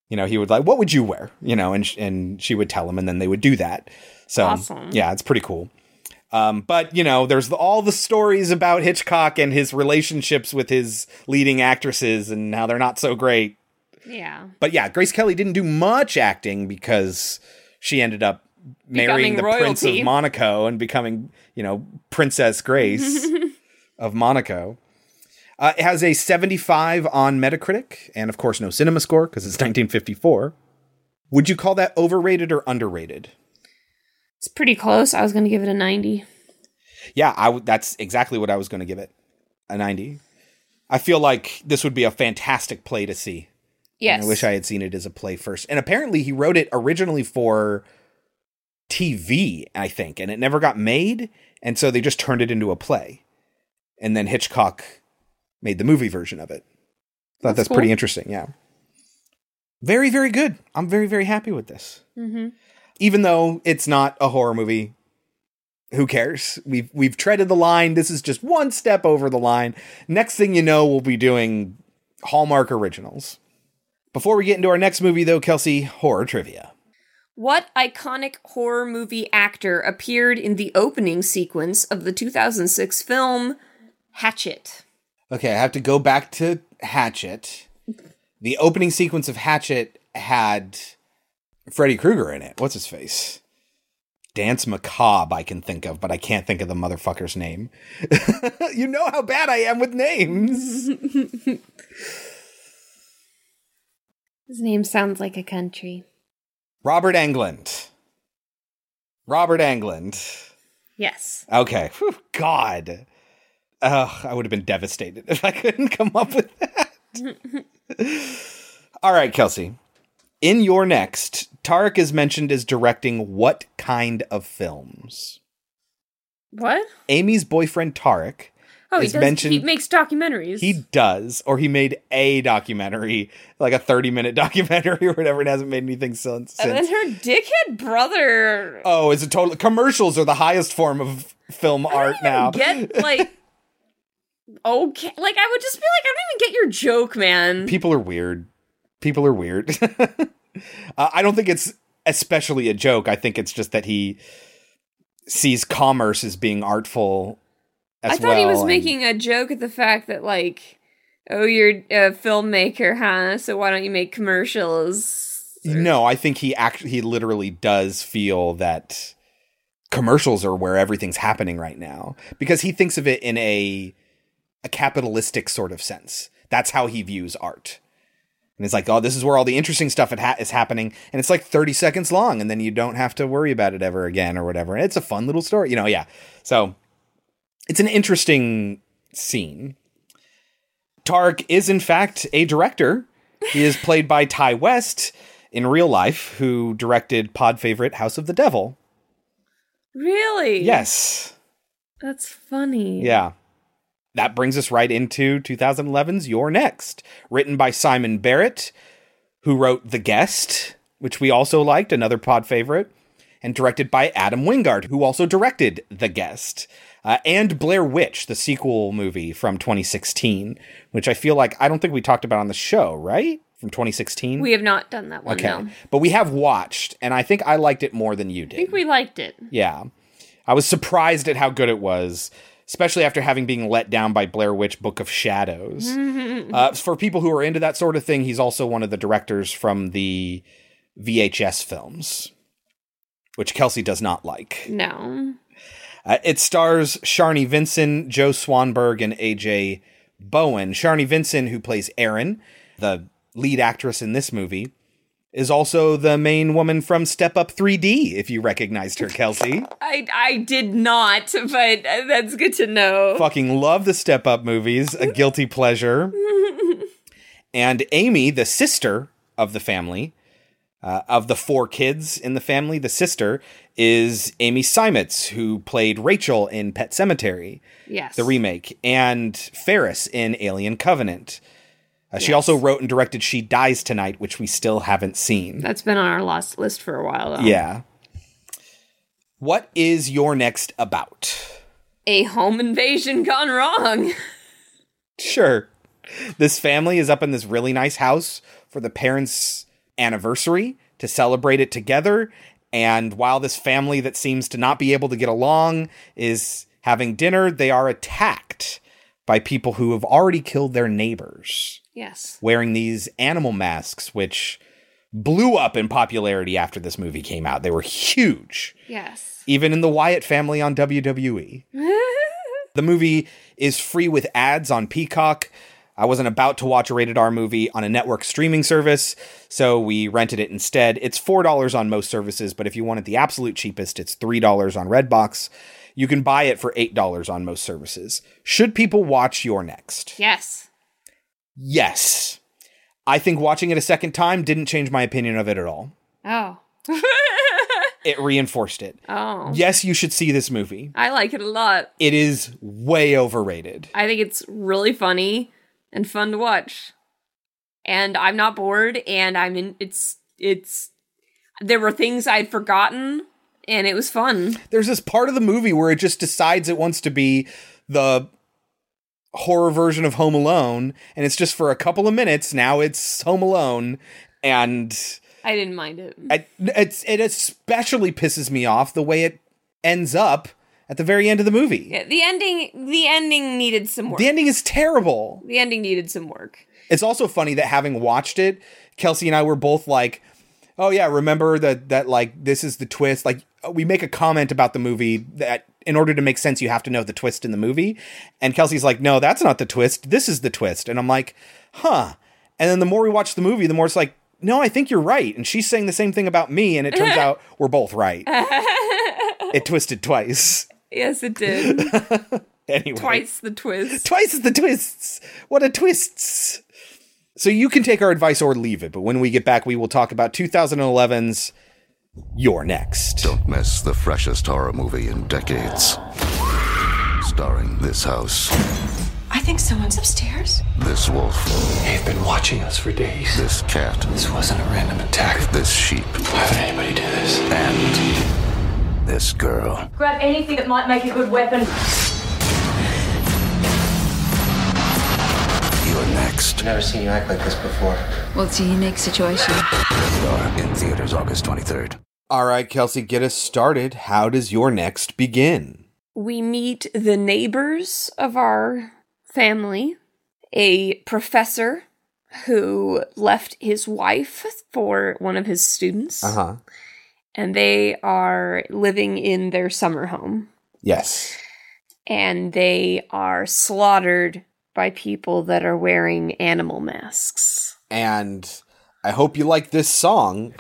You know, he would like, "What would you wear?" You know, and sh- and she would tell him, and then they would do that. So Awesome. yeah, it's pretty cool. Um, but you know, there's the, all the stories about Hitchcock and his relationships with his leading actresses and how they're not so great. Yeah. But yeah, Grace Kelly didn't do much acting because she ended up marrying Becoming the Prince of Monaco and becoming, you know, Princess Grace of Monaco. Uh, it has a 75 on Metacritic and, of course, no cinema score because it's 1954. Would you call that overrated or underrated? It's pretty close. I was going to give it a 90. Yeah, I w- that's exactly what I was going to give it a 90. I feel like this would be a fantastic play to see. Yes. And I wish I had seen it as a play first. And apparently, he wrote it originally for TV, I think, and it never got made. And so they just turned it into a play. And then Hitchcock made the movie version of it. Thought that's, That's pretty interesting. Yeah. Very, very good. I'm very, very happy with this. Mm-hmm. Even though it's not a horror movie, who cares? We've we've treaded the line. This is just one step over the line. Next thing you know, we'll be doing Hallmark originals. Before we get into our next movie, though, Kelsey, horror trivia. What iconic horror movie actor appeared in the opening sequence of the 2006 film Hatchet? Okay, I have to go back to Hatchet. The opening sequence of Hatchet had Freddy Krueger in it. What's his face? Dance Macabre, I can think of, but I can't think of the motherfucker's name. you know how bad I am with names. His name sounds like a country. Robert Englund. Robert Englund. Yes. Okay. Whew, God. Ugh, I would have been devastated if I couldn't come up with that. All right, Kelsey. In You're Next, Tarek is mentioned as directing what kind of films? What? Amy's boyfriend Tarek Oh, he does. mentioned. He makes documentaries. He does, or he made a documentary, like a thirty-minute documentary or whatever. It hasn't made anything since. and then her dickhead brother. Oh, it's a total. Commercials are the highest form of film art now. Get like. Okay, like I would just be like, I don't even get your joke, man. People are weird. People are weird. uh, I don't think it's especially a joke. I think it's just that he sees commerce as being artful I thought well. he was and- making a joke at the fact that like, oh, you're a filmmaker, huh? So why don't you make commercials? No, I think he actually he literally does feel that commercials are where everything's happening right now because he thinks of it in a a capitalistic sort of sense. That's how he views art. And it's like, oh, this is where all the interesting stuff ha- is happening, and it's like thirty seconds long, and then you don't have to worry about it ever again or whatever. And it's a fun little story, you know. Yeah, so it's an interesting scene. Tarek is in fact a director. He is played by Ti West in real life, who directed pod favorite House of the Devil. Really? Yes. That's funny. Yeah. That brings us right into 2011's You're Next, written by Simon Barrett, who wrote The Guest, which we also liked, another pod favorite, and directed by Adam Wingard, who also directed The Guest, uh, and Blair Witch, the sequel movie from 2016, which I feel like I don't think we talked about on the show, right? From 2016? We have not done that one. okay. No. But we have watched, and I think I liked it more than you did. I think we liked it. Yeah. I was surprised at how good it was, especially after having been let down by Blair Witch Book of Shadows. uh, for people who are into that sort of thing, he's also one of the directors from the VHS films, which Kelsey does not like. No. Uh, it stars Sharni Vinson, Joe Swanberg, and AJ Bowen. Sharni Vinson, who plays Erin, the lead actress in this movie, is also the main woman from Step Up 3D, if you recognized her, Kelsey. I I did not, but that's good to know. Fucking love the Step Up movies, a guilty pleasure. and Amy, the sister of the family, uh, of the four kids in the family, the sister is Amy Simons, who played Rachel in Pet Sematary, Yes. the remake, and Ferris in Alien Covenant. Uh, She also wrote and directed She Dies Tonight, which we still haven't seen. That's been on our lost list for a while though. Yeah. What is You're Next about? A home invasion gone wrong. Sure. This family is up in this really nice house for the parents' anniversary to celebrate it together. And while this family that seems to not be able to get along is having dinner, they are attacked by people who have already killed their neighbors Yes. wearing these animal masks, which blew up in popularity after this movie came out. They were huge, Yes. even in the Wyatt family on WWE. The movie is free with ads on Peacock. I wasn't about to watch a rated R movie on a network streaming service, so we rented it instead. It's $4 on most services, but if you want it the absolute cheapest, it's $3 on Redbox. You can buy it for $8 on most services. Should people watch You're Next? Yes. Yes. I think watching it a second time didn't change my opinion of it at all. Oh. It reinforced it. Oh. Yes, you should see this movie. I like it a lot. It is way overrated. I think it's really funny and fun to watch. And I'm not bored and I'm in it's it's there were things I'd forgotten and it was fun. There's this part of the movie where it just decides it wants to be the horror version of Home Alone, and it's just for a couple of minutes. Now it's Home Alone, and I didn't mind it. I, it's it especially pisses me off the way it ends up at the very end of the movie. Yeah, the ending the ending needed some work. The ending is terrible. The ending needed some work. It's also funny that having watched it, Kelsey and I were both like, "Oh yeah, remember that that like this is the twist." Like we make a comment about the movie that in order to make sense you have to know the twist in the movie. And Kelsey's like, "No, that's not the twist. This is the twist." And I'm like, "Huh." And then the more we watch the movie, the more it's like, "No, I think you're right." And she's saying the same thing about me, and it turns out we're both right. It twisted twice. Yes, it did. Anyway. Twice the twist. Twice the twists. What a twists. So you can take our advice or leave it, but when we get back, we will talk about 2011's You're Next. Don't miss the freshest horror movie in decades. Starring this house, I think someone's upstairs. this wolf, They've been watching us for days. this cat, This wasn't a random attack. this sheep, Why would anybody do this? and this girl. Grab anything that might make a good weapon. You're next. Never seen you act like this before. Well, it's a unique situation. Star in theaters August 23rd. All right, Kelsey, get us started. How does You're Next begin? we meet the neighbors of our family, a professor who left his wife for one of his students, Uh huh. And they are living in their summer home, Yes. and they are slaughtered by people that are wearing animal masks. And I hope you like this song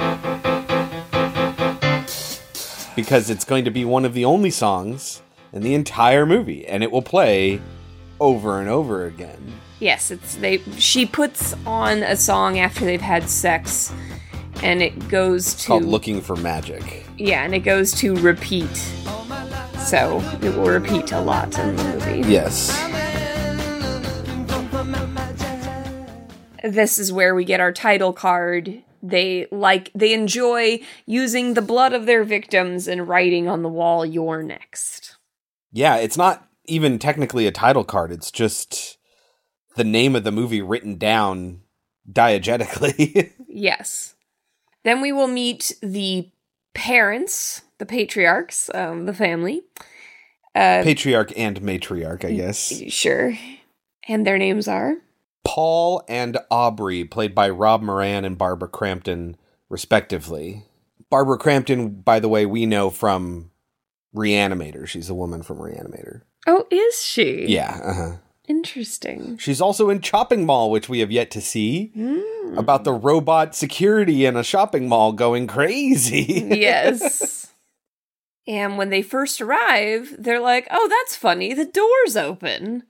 because it's going to be one of the only songs in the entire movie, and it will play over and over again. Yes, it's they. She puts on a song after they've had sex, and it goes It's to called Looking for Magic. Yeah, and it goes to repeat. So it will repeat a lot in the movie. Yes. This is where we get our title card. They like they enjoy using the blood of their victims and writing on the wall "You're next." Yeah, it's not even technically a title card. It's just the name of the movie written down diegetically. Yes. Then we will meet the parents, the patriarchs, um, the family. Uh, Patriarch and matriarch, I guess. sure. And their names are Paul and Aubrey, played by Rob Moran and Barbara Crampton, respectively. Barbara Crampton, by the way, we know from Reanimator. She's a woman from Reanimator. Oh, is she? Yeah, uh huh. Interesting. She's also in Chopping Mall, which we have yet to see, Hmm. about the robot security in a shopping mall going crazy. yes. And when they first arrive, they're like, oh, that's funny. The door's open.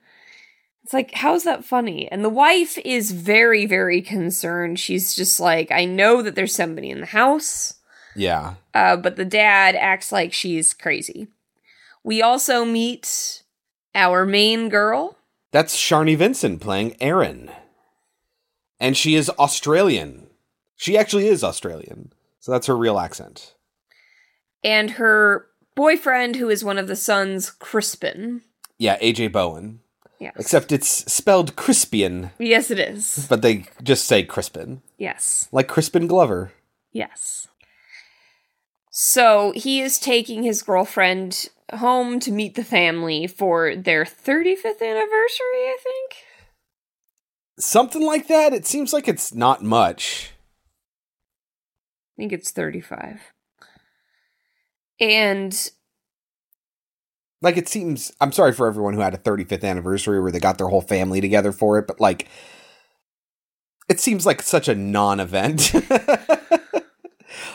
It's like, how's that funny? And the wife is very, very concerned. She's just like, I know that there's somebody in the house. yeah. Uh, but the dad acts like she's crazy. We also meet our main girl. That's Sharni Vinson playing Erin. And she is Australian. She actually is Australian. So that's her real accent. and her boyfriend, who is one of the sons, Crispin. Yeah, AJ Bowen. Yes. Except it's spelled Crispian, Yes, it is. but they just say Crispin. Yes. Like Crispin Glover. Yes. So he is taking his girlfriend home to meet the family for their 35th anniversary, I think. Something like that. It seems like it's not much. I think it's 35. And Like it seems I'm sorry for everyone who had a 35th anniversary where they got their whole family together for it, but like it seems like such a non-event.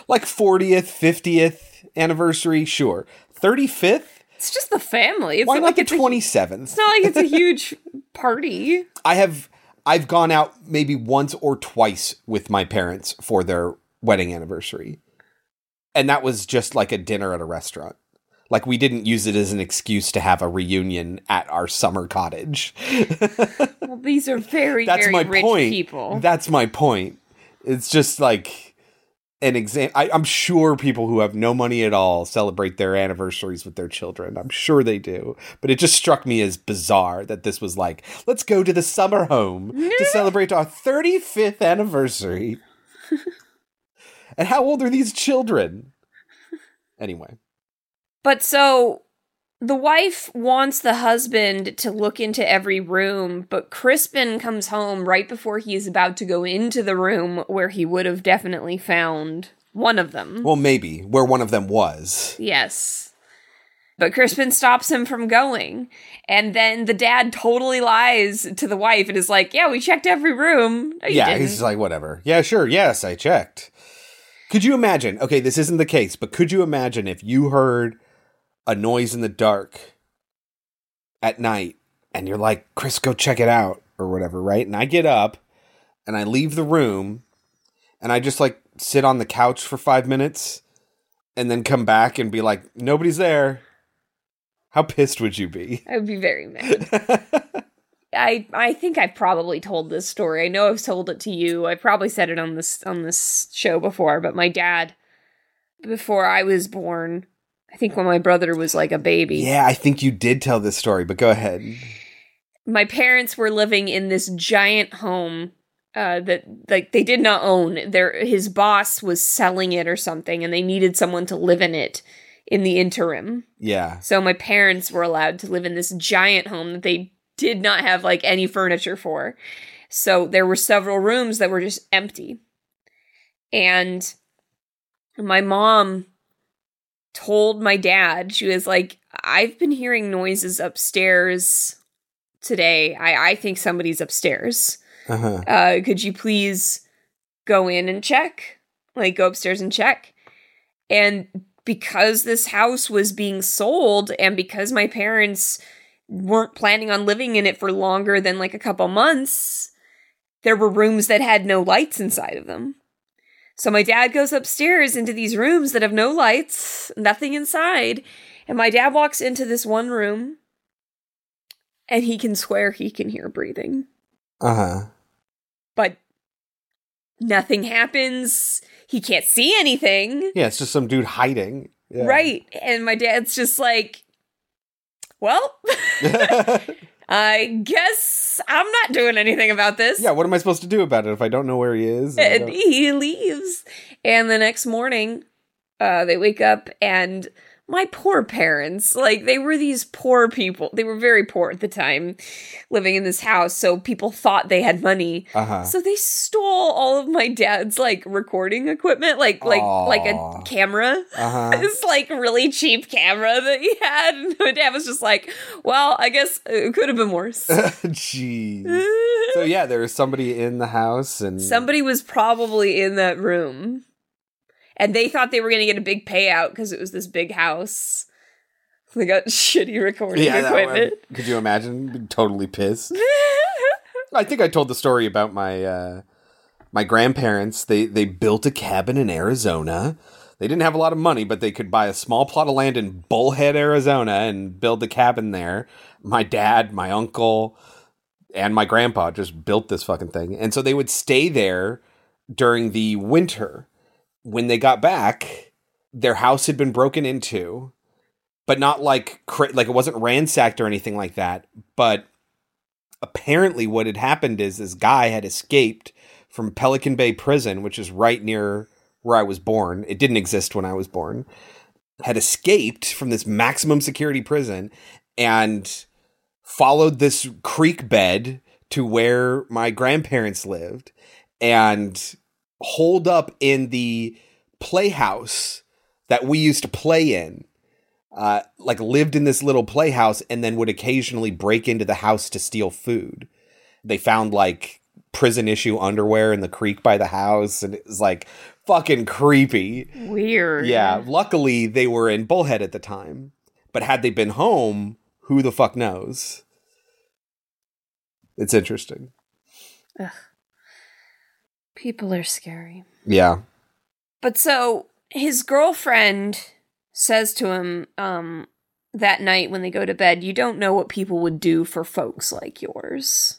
like 40th, 50th anniversary, sure. 35th? it's just the family. It's Why not like the a, 27th? it's not like it's a huge party. I have I've gone out maybe once or twice with my parents for their wedding anniversary. And that was just like a dinner at a restaurant. Like we didn't use it as an excuse to have a reunion at our summer cottage. Well, these are very, That's very my rich point. people. That's my point. It's just like an exam. I, I'm sure people who have no money at all celebrate their anniversaries with their children. I'm sure they do. But it just struck me as bizarre that this was like, let's go to the summer home to celebrate our 35th anniversary. and how old are these children? Anyway. But so the wife wants the husband to look into every room, but Crispin comes home right before he's about to go into the room where he would have definitely found one of them. Well, maybe where one of them was. Yes. But Crispin stops him from going. And then the dad totally lies to the wife and is like, Yeah, we checked every room. No, yeah, didn't." he's like, whatever. Yeah, sure. Yes, I checked. Could you imagine? Okay, this isn't the case, but could you imagine if you heard a noise in the dark at night and you're like, Chris, go check it out or whatever, right? And I get up and I leave the room and I just like sit on the couch for five minutes and then come back and be like, nobody's there. How pissed would you be? I would be very mad. I I think I've probably told this story. I know I've told it to you. I probably said it on this on this show before, but my dad before I was born, I think when my brother was like a baby. Yeah, I think you did tell this story, but go ahead. My parents were living in this giant home uh that like they did not own. Their his boss was selling it or something and they needed someone to live in it in the interim. Yeah. So my parents were allowed to live in this giant home that they did not have like any furniture for. So there were several rooms that were just empty. And my mom told my dad, she was like, I've been hearing noises upstairs today. I, I think somebody's upstairs. Uh-huh. Uh, could you please go in and check? Like, go upstairs and check. And because this house was being sold, and because my parents weren't planning on living in it for longer than like a couple months, there were rooms that had no lights inside of them. So my dad goes upstairs into these rooms that have no lights, nothing inside. And my dad walks into this one room and he can swear he can hear breathing Uh-huh. but nothing happens. He can't see anything. Yeah, it's just some dude hiding. Yeah. Right. And my dad's just like, well, I guess I'm not doing anything about this. Yeah, what am I supposed to do about it if I don't know where he is? and I And don't- he leaves. And the next morning, uh, they wake up and my poor parents, like they were these poor people. They were very poor at the time living in this house. So people thought they had money. Uh-huh. So they stole all of my dad's like recording equipment, like like like a camera. Uh-huh. This like really cheap camera that he had. And my dad was just like, well, I guess it could have been worse. Jeez. so yeah, there was somebody in the house and Somebody was probably in that room. And they thought they were going to get a big payout because it was this big house. They got shitty recording yeah, equipment. one- could you imagine? Being totally pissed. I think I told the story about my uh, my grandparents. They they built a cabin in Arizona. They didn't have a lot of money, but they could buy a small plot of land in Bullhead, Arizona, and build the cabin there. My dad, my uncle, and my grandpa just built this fucking thing, and so they would stay there during the winter. When they got back, their house had been broken into but not like like it wasn't ransacked or anything like that. But apparently, what had happened is this guy had escaped from Pelican Bay Prison, which is right near where I was born. It didn't exist when I was born. Had escaped from this maximum security prison and followed this creek bed to where my grandparents lived and holed up in the playhouse that we used to play in. Uh, like lived in this little playhouse and then would occasionally break into the house to steal food. They found like prison issue underwear in the creek by the house and it was like fucking creepy. Weird. Yeah, luckily they were in Bullhead at the time. But had they been home, who the fuck knows? It's interesting. Ugh. People are scary. Yeah. But so his girlfriend says to him um that night when they go to bed, you don't know what people would do for folks like yours.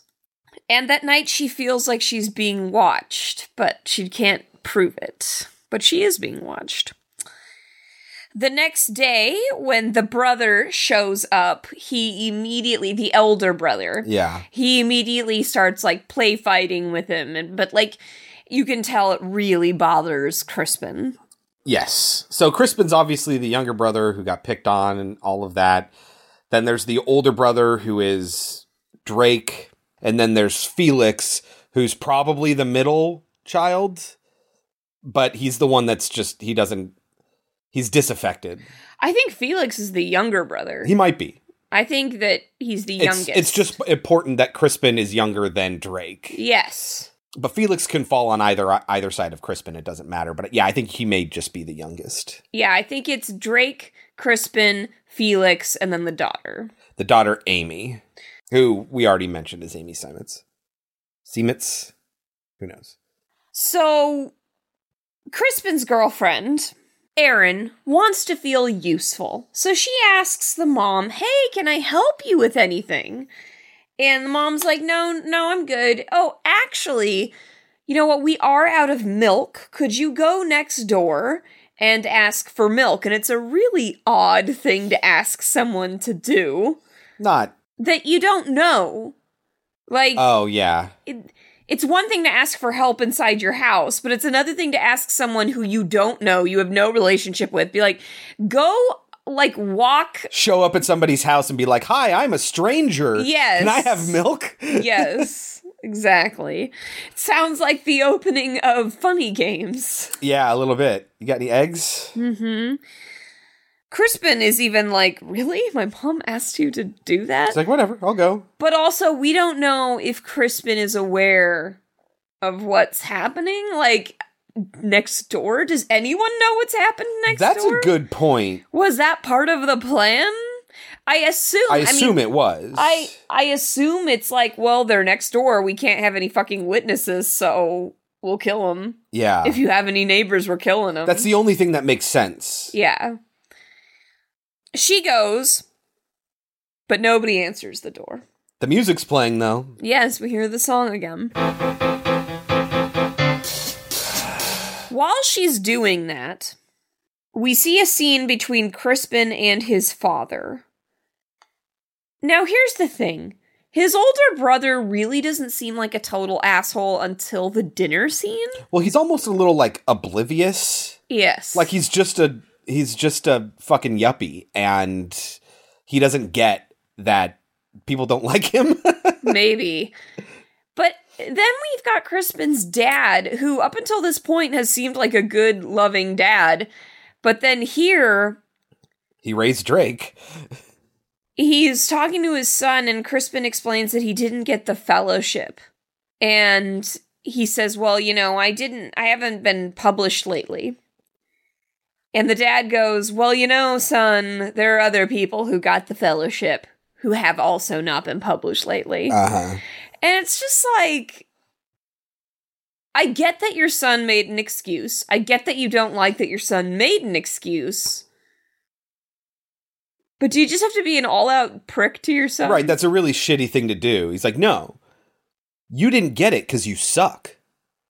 And that night she feels like she's being watched, but she can't prove it. But she is being watched. The next day, when the brother shows up, he immediately, the elder brother, Yeah. he immediately starts like play fighting with him. And, but like, you can tell it really bothers Crispin. Yes. So Crispin's obviously the younger brother who got picked on and all of that. Then there's the older brother who is Drake. And then there's Felix, who's probably the middle child, but he's the one that's just, he doesn't, he's disaffected. I think Felix is the younger brother. He might be. I think that he's the It's, youngest. it's just important that Crispin is younger than Drake. yes. But Felix can fall on either either side of Crispin. It doesn't matter. But yeah, I think he may just be the youngest. Yeah, I think it's Drake, Crispin, Felix, and then the daughter. The daughter Amy, who we already mentioned is Amy Simons. Siemens? Who knows? So, Crispin's girlfriend, Erin, wants to feel useful. So she asks the mom, Hey, can I help you with anything? And the mom's like, No, no, I'm good. Oh, actually, you know what? We are out of milk. Could you go next door and ask for milk? And it's a really odd thing to ask someone to do Not. that you don't know. Like, Oh yeah. it, it's one thing to ask for help inside your house, but it's another thing to ask someone who you don't know, you have no relationship with. Be like, go like walk. Show up at somebody's house and be like, "Hi, I'm a stranger. Yes. Can I have milk?" Yes, exactly. It sounds like the opening of Funny Games. yeah, a little bit. You got any eggs? Mm-hmm. Crispin is even like, really? My mom asked you to do that? It's like whatever. I'll go. But also, we don't know if Crispin is aware of what's happening. Like next door, does anyone know what's happened next door? That's door? a good point. Was that part of the plan? I assume. I assume mean, it was. I I assume it's like, well, they're next door. We can't have any fucking witnesses, so we'll kill them. Yeah. If you have any neighbors, we're killing them. That's the only thing that makes sense. yeah. She goes, but nobody answers the door. The music's playing though. Yes, we hear the song again. While she's doing that, we see a scene between Crispin and his father. Now, here's the thing his older brother really doesn't seem like a total asshole until the dinner scene. Well, he's almost a little like oblivious. Yes. Like he's just a he's just a fucking yuppie and he doesn't get that people don't like him. Maybe. But then we've got Crispin's dad, who up until this point has seemed like a good, loving dad. But then here, he raised Drake. he's talking to his son, and Crispin explains that he didn't get the fellowship. And he says, Well, you know, I didn't, I haven't been published lately. And the dad goes, Well, you know, son, there are other people who got the fellowship who have also not been published lately. Uh-huh. And it's just like, I get that your son made an excuse. I get that you don't like that your son made an excuse. But do you just have to be an all out prick to your son? Right, that's a really shitty thing to do. He's like, "No. You didn't get it cuz you suck."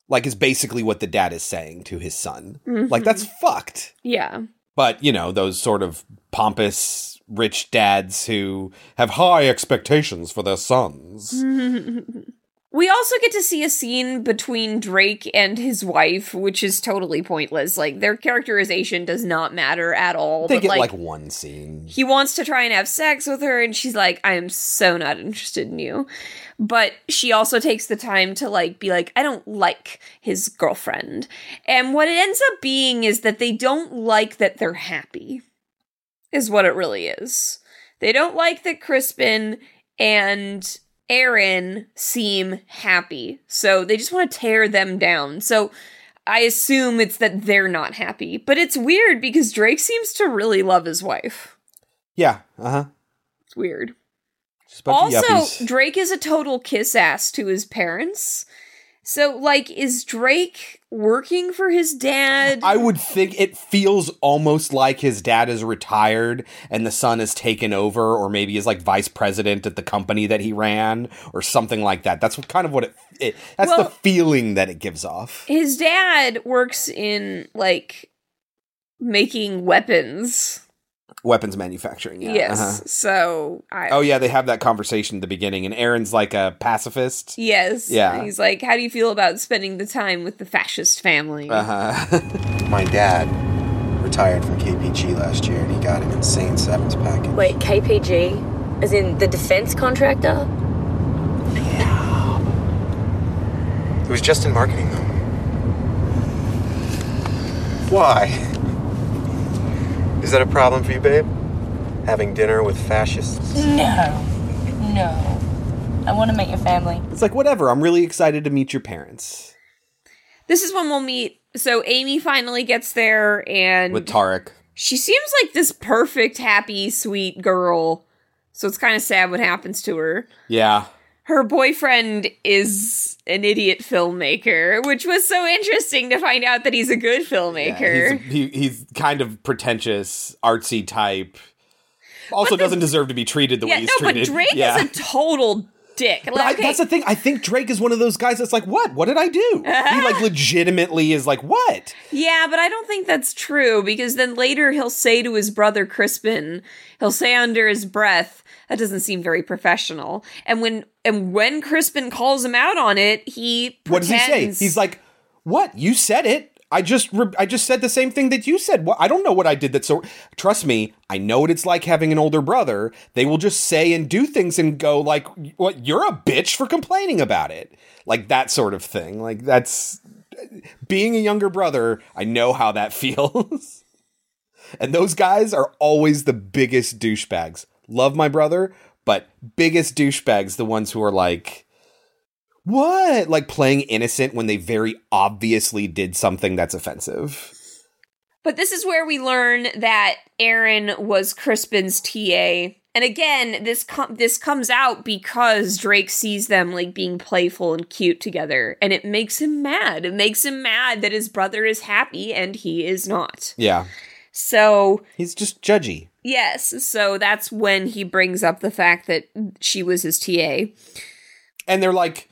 Like is basically what the dad is saying to his son. Mhm. Like that's fucked. Yeah. But, you know, those sort of pompous rich dads who have high expectations for their sons. We also get to see a scene between Drake and his wife, which is totally pointless. Like their characterization does not matter at all. They but, get like, like one scene. he wants to try and have sex with her, and she's like, "I am so not interested in you." But she also takes the time to like be like, "I don't like his girlfriend," and what it ends up being is that they don't like that they're happy. Is what it really is. They don't like that Crispin and Erin seem happy. So they just want to tear them down. So I assume it's that they're not happy. But it's weird because Drake seems to really love his wife. Yeah, uh huh. It's weird. Just a bunch of Also. Drake is a total kiss ass to his parents. So, like, is Drake working for his dad? I would think it feels almost like his dad is retired and the son is taken over, or maybe is like vice president at the company that he ran, or something like that. That's what, kind of what it. it that's the feeling that it gives off. his dad works in, like, making weapons. Weapons manufacturing. Yeah. yes. uh-huh. So, I. Oh yeah, they have that conversation at the beginning, and Erin's like a pacifist. Yes. Yeah. He's like, how do you feel about spending the time with the fascist family? Uh huh. My dad retired from KPG last year and he got an insane severance package. Wait, KPG? As in the defense contractor? Yeah. It was just in marketing though. Why? Is that a problem for you, babe? Having dinner with fascists? No. No. I want to meet your family. It's like whatever. I'm really excited to meet your parents This is when we'll meet. So Amy finally gets there, and with Tarek. she seems like this perfect, happy, sweet girl. So it's kind of sad what happens to her. Yeah. Her boyfriend is an idiot filmmaker, which was so interesting to find out that he's a good filmmaker. He's, he, he's kind of pretentious, artsy type. Also, doesn't deserve to be treated the yeah, way he's treated. no, but. Drake yeah. is a total dick. But I- okay, that's the thing. I think Drake is one of those guys that's like, "What? What did I do?" he like legitimately is like, "What?" Yeah, but I don't think that's true because then later he'll say to his brother Crispin, he'll say under his breath, that doesn't seem very professional. And when and when Crispin calls him out on it, he What does he say? He's like, "What? You said it. I just re- I just said the same thing that you said. What? I don't know what I did that so trust me, I know what it's like having an older brother. They will just say and do things and go like, "What? You're a bitch for complaining about it." Like that sort of thing. Like that's being a younger brother, I know how that feels. and those guys are always the biggest douchebags. Love my brother, but biggest douchebags the ones who are like what? Like playing innocent when they very obviously did something that's offensive. But this is where we learn that Erin was Crispin's TA. And again, this com- this comes out because Drake sees them like being playful and cute together, and it makes him mad. It makes him mad that his brother is happy and he is not. Yeah. So He's just judgy. Yes, so that's when he brings up the fact that she was his TA. And they're like,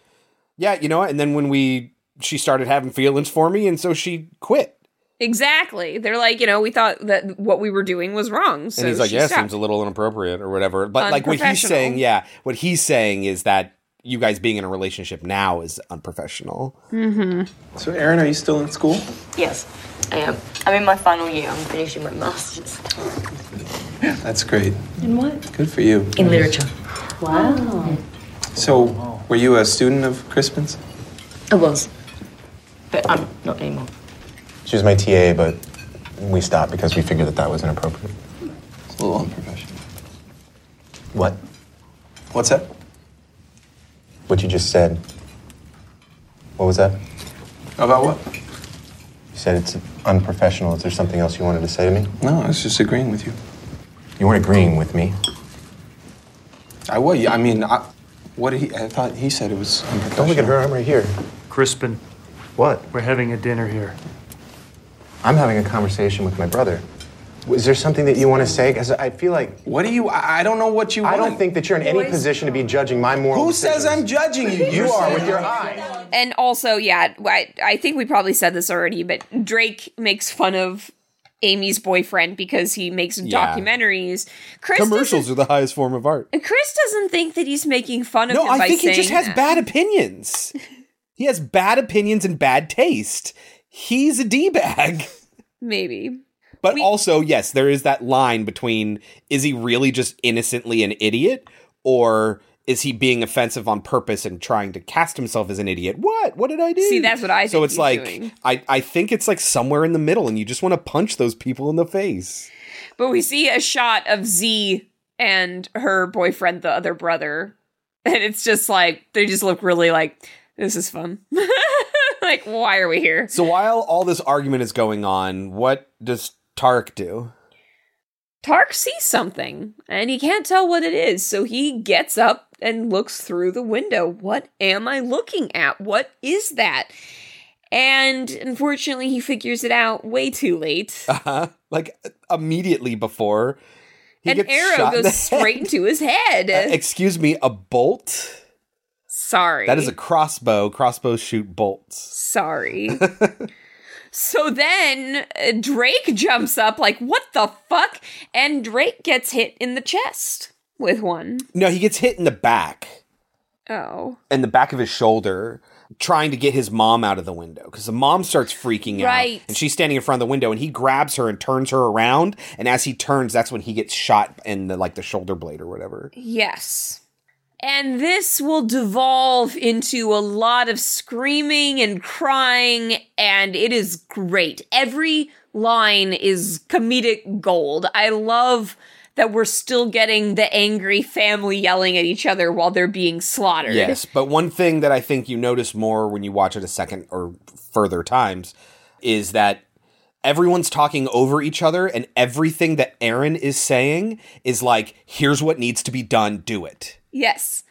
yeah, you know what? And then when we she started having feelings for me, and so she quit. Exactly. They're like, you know, we thought that what we were doing was wrong. So and he's like, yeah, stopped. seems a little inappropriate or whatever. But like what he's saying, yeah, what he's saying is that you guys being in a relationship now is unprofessional. Mm-hmm. So, Erin, are you still in school? Yes, I am. I'm in my final year. I'm finishing my master's. That's great. In what? Good for you. In literature. Wow. So, were you a student of Crispin's? I was. But I'm not anymore. She was my TA, but we stopped because we figured that that was inappropriate. It's a little unprofessional. What? What's that? What you just said. What was that? About what? You said it's unprofessional. Is there something else you wanted to say to me? No, I was just agreeing with you. You weren't agreeing with me. I was. I mean, I, what did he? I thought he said it was unprofessional. Don't look at her. I'm right here. Crispin. What? We're having a dinner here. I'm having a conversation with my brother. Is there something that you want to say? Because I feel like. What do you? I I don't know what you I want. don't think that you're in any Boys. position to be judging my moral. Who says. I'm judging you? You You're with your eyes. And also, yeah, I, I think we probably said this already, but Drake makes fun of Amy's boyfriend because he makes Yeah. documentaries. Chris Commercials are the highest form of art. Chris doesn't think that he's making fun of No, him I by think he just has that. bad opinions. he has bad opinions and bad taste. He's a D bag. Maybe. But also, yes, there is that line between is he really just innocently an idiot or is he being offensive on purpose and trying to cast himself as an idiot? What? What did I do? See, that's what I So it's like doing. I I think it's like somewhere in the middle and you just want to punch those people in the face. But we see a shot of Z and her boyfriend, the other brother. And it's just like, they just look really like, this is fun. like, why are we here? So while all this argument is going on, what does Tark do? Tark sees something and he can't tell what it is. So he gets up and looks through the window. What am I looking at? What is that? And unfortunately, he figures it out way too late. Uh-huh. Like immediately before he An gets arrow shot in goes straight head. into his head. Uh, excuse me, a bolt? Sorry. That is a crossbow. Crossbows shoot bolts. Sorry. so then uh, Drake jumps up, like, what the fuck? And Drake gets hit in the chest with one. No, he gets hit in the back, Oh. in the back of his shoulder, trying to get his mom out of the window because the mom starts freaking Right. out, and she's standing in front of the window, and he grabs her and turns her around, and as he turns, that's when he gets shot in the like the shoulder blade or whatever. Yes. And this will devolve into a lot of screaming and crying, and it is great. Every line is comedic gold. I love that we're still getting the angry family yelling at each other while they're being slaughtered. Yes, but one thing that I think you notice more when you watch it a second or further times is that everyone's talking over each other and everything that Erin is saying is like, here's what needs to be done, do it. Yes.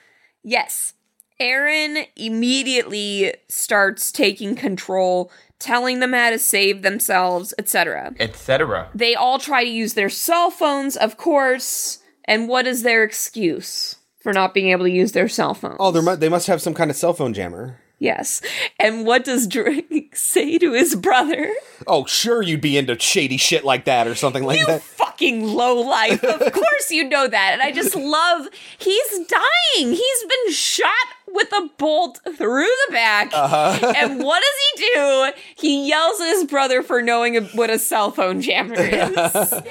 Yes. Erin immediately starts taking control, telling them how to save themselves, etc. etc. They all try to use their cell phones, of course. And what is their excuse for not being able to use their cell phones? Oh, mu- they must have some kind of cell phone jammer. Yes. And what does Drake say to his brother? Oh, sure, you'd be into shady shit like that or something like that. Fucking low life. Of course you know that. And I just love he's dying. He's been shot with a bolt through the back. Uh-huh. And what does he do? He yells at his brother for knowing what a cell phone jammer is.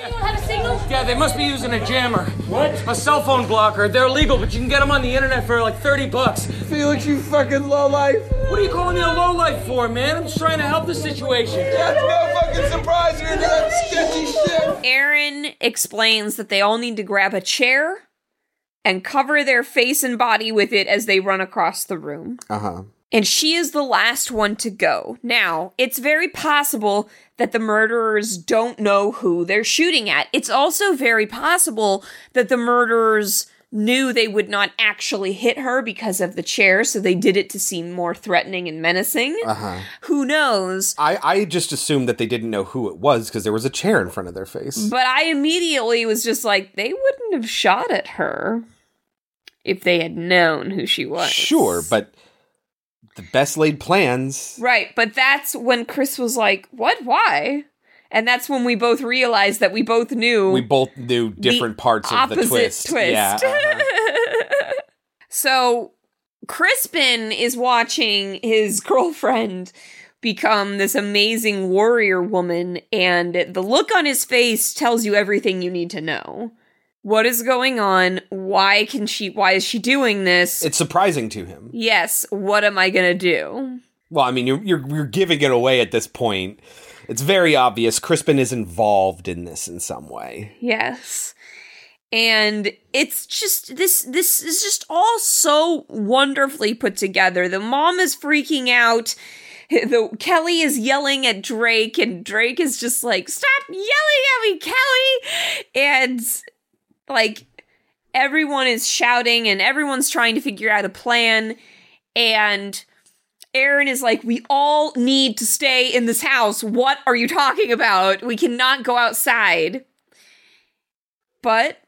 Yeah, they must be using a jammer. What? A cell phone blocker. They're illegal, but you can get them on the internet for like 30 bucks. Felix, you fucking lowlife. What are you calling me a lowlife for, man? I'm just trying to help the situation. That's no fucking surprise you're into that sketchy shit. Erin explains that they all need to grab a chair and cover their face and body with it as they run across the room. Uh huh. And she is the last one to go. Now, it's very possible that the murderers don't know who they're shooting at. It's also very possible that the murderers knew they would not actually hit her because of the chair, so they did it to seem more threatening and menacing. Uh huh. Who knows? I, I just assumed that they didn't know who it was because there was a chair in front of their face. But I immediately was just like, they wouldn't have shot at her if they had known who she was. Sure, but the best laid plans. Right, but that's when Chris was like, "What? Why?" And that's when we both realized that we both knew We both knew different parts of the twist. twist. Yeah. uh-huh. so Crispin is watching his girlfriend become this amazing warrior woman, and the look on his face tells you everything you need to know. What is going on? Why can she why is she doing this? It's surprising to him. yes, what am I gonna do? Well, I mean, you're, you're you're giving it away at this point. It's very obvious Crispin is involved in this in some way. Yes. And it's just this this is just all so wonderfully put together. The mom is freaking out. The Kelly is yelling at Drake and Drake is just like, "Stop yelling at me, Kelly." And like everyone is shouting and everyone's trying to figure out a plan and Erin is like, We all need to stay in this house. What are you talking about? We cannot go outside. But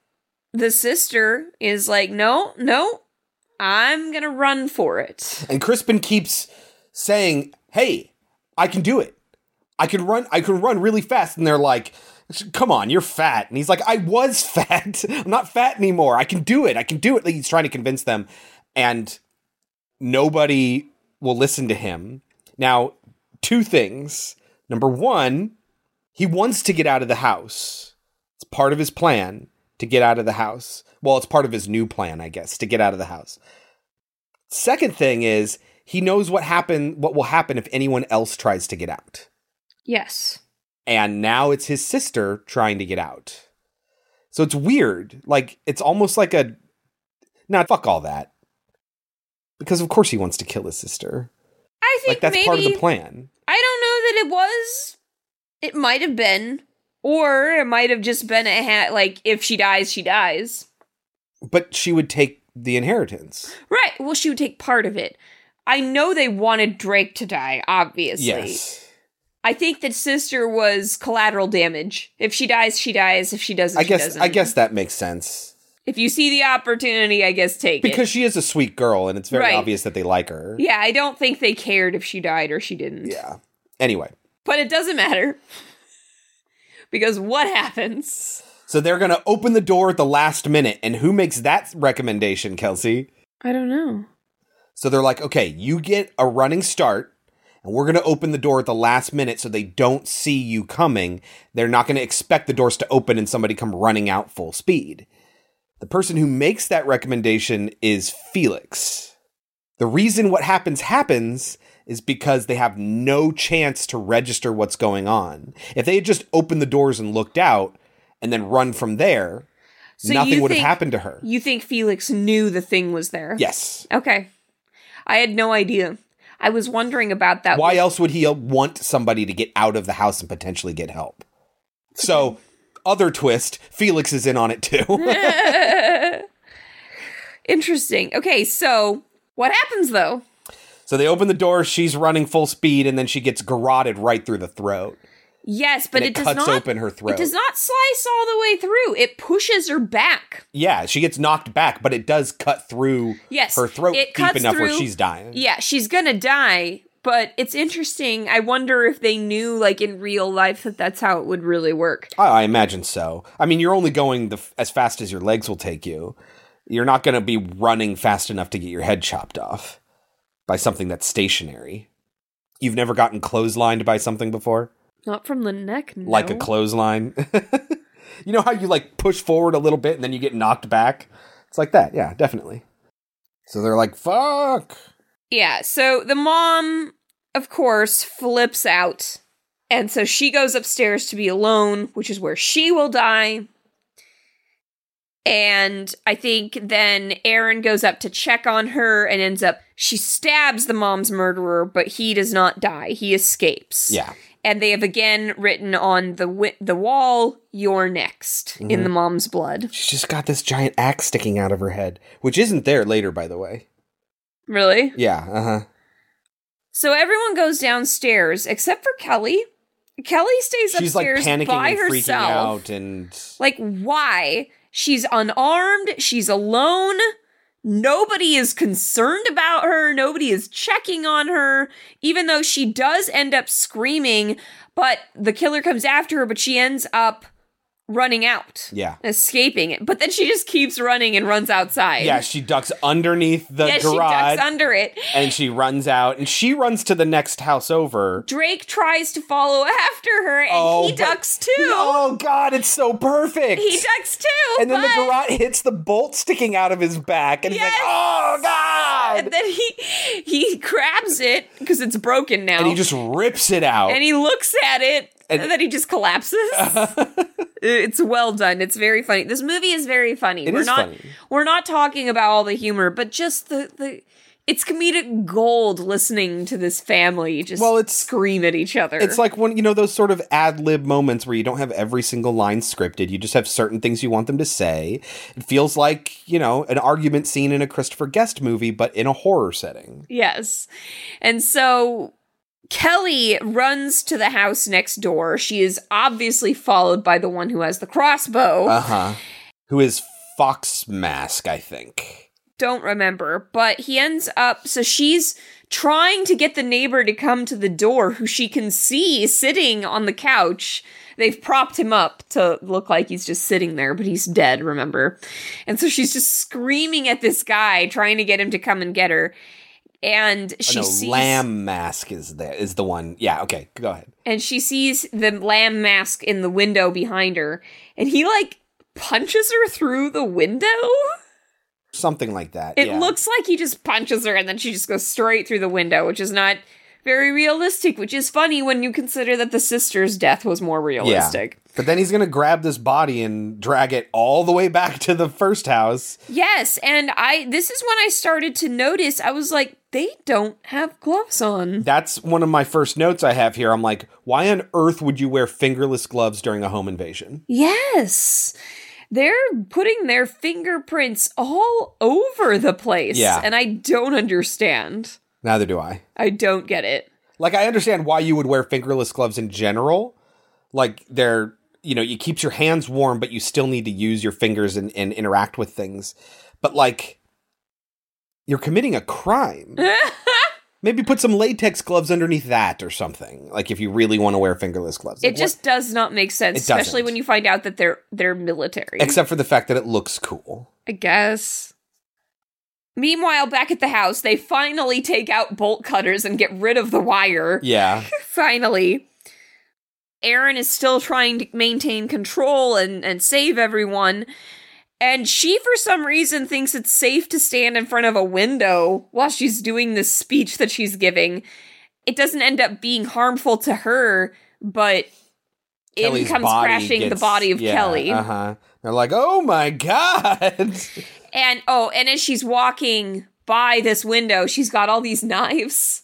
the sister is like, No, no, I'm gonna run for it. And Crispin keeps saying, "Hey, I can do it. I can run I can run really fast and they're like come on, you're fat. And he's like I was fat. I'm not fat anymore. I can do it. I can do it. Like, he's trying to convince them and nobody will listen to him. Now, two things. Number 1, he wants to get out of the house. It's part of his plan to get out of the house. Well, it's part of his new plan, I guess, to get out of the house. Second thing is he knows what happen what will happen if anyone else tries to get out. Yes. And now it's his sister trying to get out. So it's weird. Like it's almost like a nah, fuck all that. Because of course he wants to kill his sister. I think Like that's maybe, part of the plan. I don't know that it was. It might have been, or it might have just been a hat. Like if she dies, she dies. But she would take the inheritance. Right. Well, she would take part of it. I know they wanted Drake to die. Obviously. Yes. I think that sister was collateral damage. If she dies, she dies. If she doesn't, I she guess doesn't. I guess that makes sense. If you see the opportunity, I guess take it. Because she is a sweet girl and it's very Right. obvious that they like her. Yeah, I don't think they cared if she died or she didn't. Yeah. Anyway, But it doesn't matter. because what happens? so they're going to open the door at the last minute and who makes that recommendation, Kelsey? I don't know. So they're like, "Okay, you get a running start and we're going to open the door at the last minute so they don't see you coming. They're not going to expect the doors to open and somebody come running out full speed." The person who makes that recommendation is Felix. The reason what happens happens is because they have no chance to register what's going on. If they had just opened the doors and looked out and then run from there, So nothing would have happened to her. You think Felix knew the thing was there? Yes. Okay. I had no idea. I was wondering about that. Why else would he want somebody to get out of the house and potentially get help? So, other twist, Felix is in on it too. Interesting. Okay, so what happens though? so they open the door, she's running full speed, and then she gets garroted right through the throat. Yes, but it, it does cuts not open her throat. It does not slice all the way through. It pushes her back. Yeah, she gets knocked back, but it does cut through Yes, her throat it deep cuts enough where through- she's dying. Yeah, she's gonna die. But it's interesting. I wonder if they knew, like in real life, that that's how it would really work. I, I imagine so. I mean, you're only going the, as fast as your legs will take you. You're not going to be running fast enough to get your head chopped off by something that's stationary. You've never gotten clotheslined by something before? Not from the neck, no. Like a clothesline? you know how you like push forward a little bit and then you get knocked back? It's like that. Yeah, definitely. So they're like, fuck. Yeah, so the mom, of course, flips out. And so she goes upstairs to be alone, which is where she will die. And I think then Erin goes up to check on her and ends up, she stabs the mom's murderer, but he does not die. He escapes. Yeah. And they have again written on the wi- the wall, "You're next" in Mhm. the mom's blood. She's just got this giant axe sticking out of her head, which isn't there later, by the way. Really? Yeah, uh huh. So everyone goes downstairs except for Kelly. Kelly stays upstairs. She's like panicking by and freaking out and Like, why? She's unarmed. She's alone. Nobody is concerned about her. Nobody is checking on her, even though she does end up screaming. But the killer comes after her, but she ends up running out, yeah. escaping it. But then she just keeps running and runs outside. Yeah, she ducks underneath the yeah, garage she ducks under it. and she runs out and she runs to the next house over. Drake tries to follow after her, and Oh, he ducks too. Oh god, it's so perfect. He ducks too. and then the garrote hits the bolt sticking out of his back and he's like, "Oh god." And then he he grabs it because it's broken now. And he just rips it out. and he looks at it, and, And- then he just collapses. Uh, it's well done. It's very funny. This movie is very funny. It we're not funny. we're not talking about all the humor, but just the the it's comedic gold listening to this family just Well, it's- scream at each other. It's like when you know those sort of ad lib moments where you don't have every single line scripted. You just have certain things you want them to say. It feels like you know an argument scene in a Christopher Guest movie, but in a horror setting. Yes. And so Kelly runs to the house next door. She is obviously followed by the one who has the crossbow. Uh huh. Who is Fox Mask? I think. Don't remember, but he ends up so she's trying to get the neighbor to come to the door who she can see sitting on the couch. They've propped him up to look like he's just sitting there, but he's dead, remember? And so she's just screaming at this guy, trying to get him to come and get her. And Oh, she no, sees lamb mask is there is the one. Yeah, okay, go ahead. and she sees the lamb mask in the window behind her, and he like punches her through the window. Something like that. It yeah. looks like he just punches her and then she just goes straight through the window, which is not very realistic, which is funny when you consider that the sister's death was more realistic. Yeah. But then he's gonna grab this body and drag it all the way back to the first house. Yes, and I this is when I started to notice I was like they don't have gloves on. That's one of my first notes I have here. I'm like, why on earth would you wear fingerless gloves during a home invasion? Yes. They're putting their fingerprints all over the place. Yeah. And I don't understand. Neither do I. I don't get it. Like I understand why you would wear fingerless gloves in general. Like they're you know, it keeps your hands warm, but you still need to use your fingers and, and interact with things. But like you're committing a crime. Maybe put some latex gloves underneath that or something. Like if you really want to wear fingerless gloves. It Like, just does not make sense, especially when you find out that they're they're military. except for the fact that it looks cool. I guess. Meanwhile, back at the house, they finally take out bolt cutters and get rid of the wire. Yeah. finally. Erin is still trying to maintain control and, and save everyone. And she, for some reason, thinks it's safe to stand in front of a window while she's doing this speech that she's giving. It doesn't end up being harmful to her, but in Kelly's comes body crashing the body of yeah, Kelly. Uh-huh. They're like, "Oh my god." And oh, and as she's walking by this window, she's got all these knives.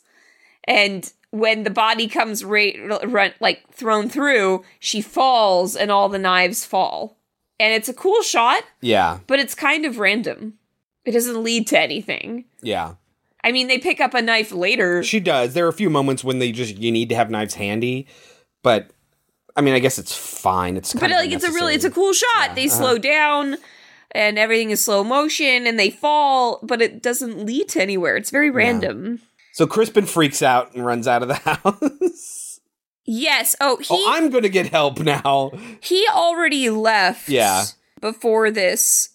And when the body comes right, run, like thrown through, she falls, and all the knives fall. And it's a cool shot, yeah. but it's kind of random. It doesn't lead to anything. Yeah. I mean, they pick up a knife later. She does. There are a few moments when they just you need to have knives handy, but I mean, I guess it's fine. It's but of like it's a really it's a cool shot. They uh-huh. slow down and everything is slow motion and they fall, but it doesn't lead to anywhere. It's very random. So Crispin freaks out and runs out of the house. Yes. Oh, he oh, I'm gonna get help now. he already left Yeah. before this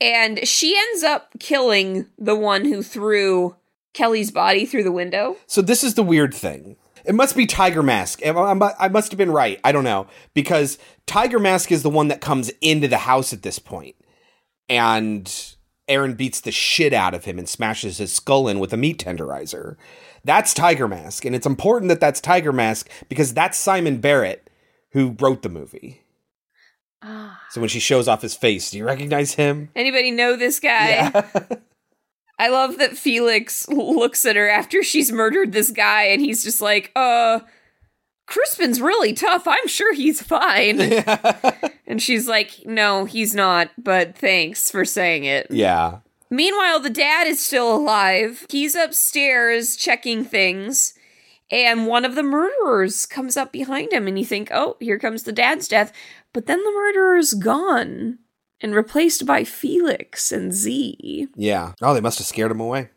and she ends up killing the one who threw kelly's body through the window So this is the weird thing. It must be Tiger Mask. I must have been right. I don't know because Tiger Mask is the one that comes into the house at this point, and Erin beats the shit out of him and smashes his skull in with a meat tenderizer. That's Tiger Mask, and it's important that that's Tiger Mask because that's Simon Barrett who wrote the movie. So when she shows off his face, do you recognize him? anybody know this guy Yeah. i love that felix looks at her after she's murdered this guy and he's just like uh crispin's really tough i'm sure he's fine Yeah. and she's like no he's not but thanks for saying it Yeah. Meanwhile, the dad is still alive. He's upstairs checking things, and one of the murderers comes up behind him, and you think, oh, here comes the dad's death. But then the murderer's gone and replaced by Felix and Z. Yeah. Oh, they must have scared him away.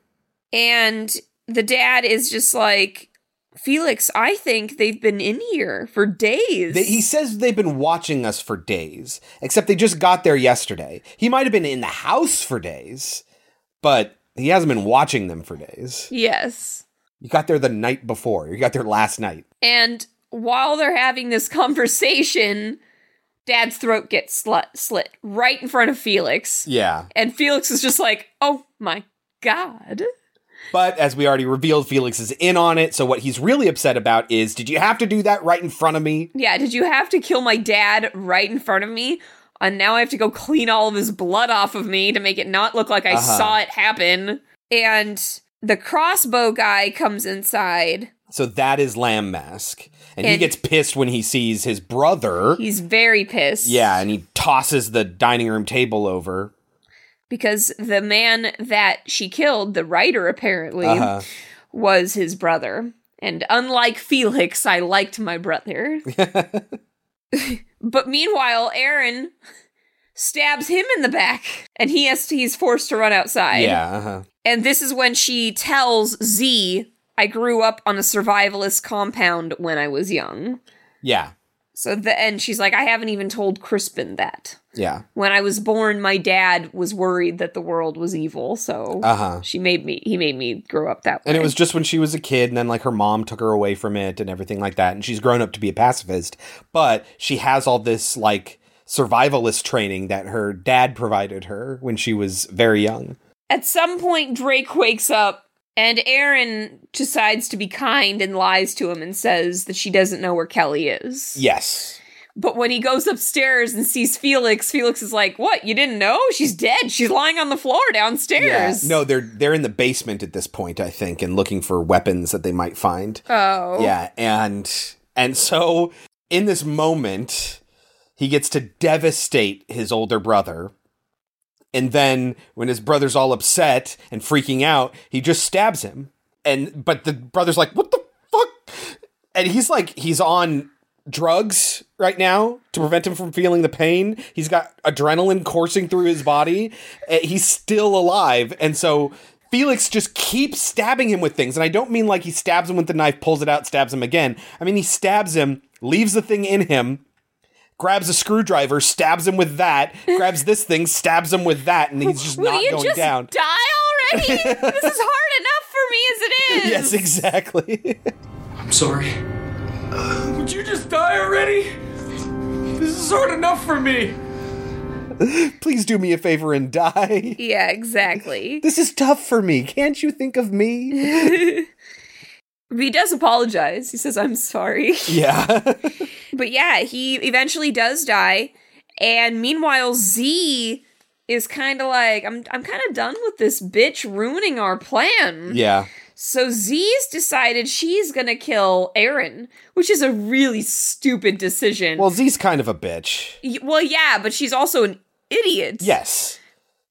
And the dad is just like, Felix, I think they've been in here for days. They, he says they've been watching us for days, except they just got there yesterday. He might have been in the house for days, but he hasn't been watching them for days. yes. You got there the night before. You got there last night. And while they're having this conversation, Dad's throat gets slit, slit right in front of Felix. Yeah. And Felix is just like, oh my God. But as we already revealed, Felix is in on it. So what he's really upset about is did you have to do that right in front of me? Yeah, did you have to kill my dad right in front of me? And now I have to go clean all of his blood off of me to make it not look like I Uh-huh. saw it happen. And the crossbow guy comes inside. So that is Lamb Mask. And, he gets pissed when he sees his brother. He's very pissed. Yeah, and he tosses the dining room table over. Because the man that she killed, the writer apparently, Uh-huh. was his brother. And unlike Felix, I liked my brother. but meanwhile, Erin stabs him in the back and he has to, he's forced to run outside. Yeah, uh-huh. And this is when she tells Z I grew up on a survivalist compound when I was young. Yeah. So the and she's like, I haven't even told Crispin that. Yeah. When I was born, my dad was worried that the world was evil, so Uh-huh. she made me he made me grow up that way. And it was just when she was a kid, and then like her mom took her away from it and everything like that. And she's grown up to be a pacifist, but she has all this like survivalist training that her dad provided her when she was very young. At some point, Drake wakes up and Erin decides to be kind and lies to him and says that she doesn't know where Kelly is. Yes. But when he goes upstairs and sees Felix, Felix is like, What? You didn't know? She's dead. She's lying on the floor downstairs. No, they're they're in the basement at this point, I think, and looking for weapons that they might find. Oh. Yeah, and and so in this moment, he gets to devastate his older brother. And then when his brother's all upset and freaking out, he just stabs him. And but the brother's like, "What the fuck?" And he's like he's on drugs right now to prevent him from feeling the pain. He's got adrenaline coursing through his body. Uh, He's still alive. And so Felix just keeps stabbing him with things. And I don't mean like he stabs him with the knife, pulls it out, stabs him again. I mean, he stabs him, leaves the thing in him, grabs a screwdriver, stabs him with that, grabs this thing, stabs him with that, and he's just Will not you going just down. die already? this is hard enough for me as it is. Yes, exactly. I'm sorry. Would you just die already? This is hard enough for me. Please do me a favor and die. Yeah, exactly. This is tough for me. Can't you think of me? he does apologize. He says, I'm sorry. yeah. But yeah, he eventually does die. And meanwhile, Z is kind of like, I'm, I'm kind of done with this bitch ruining our plan. yeah. So Z's decided she's gonna kill Erin, which is a really stupid decision. Well, Z's kind of a bitch. Y- well, yeah, but she's also an idiot. Yes.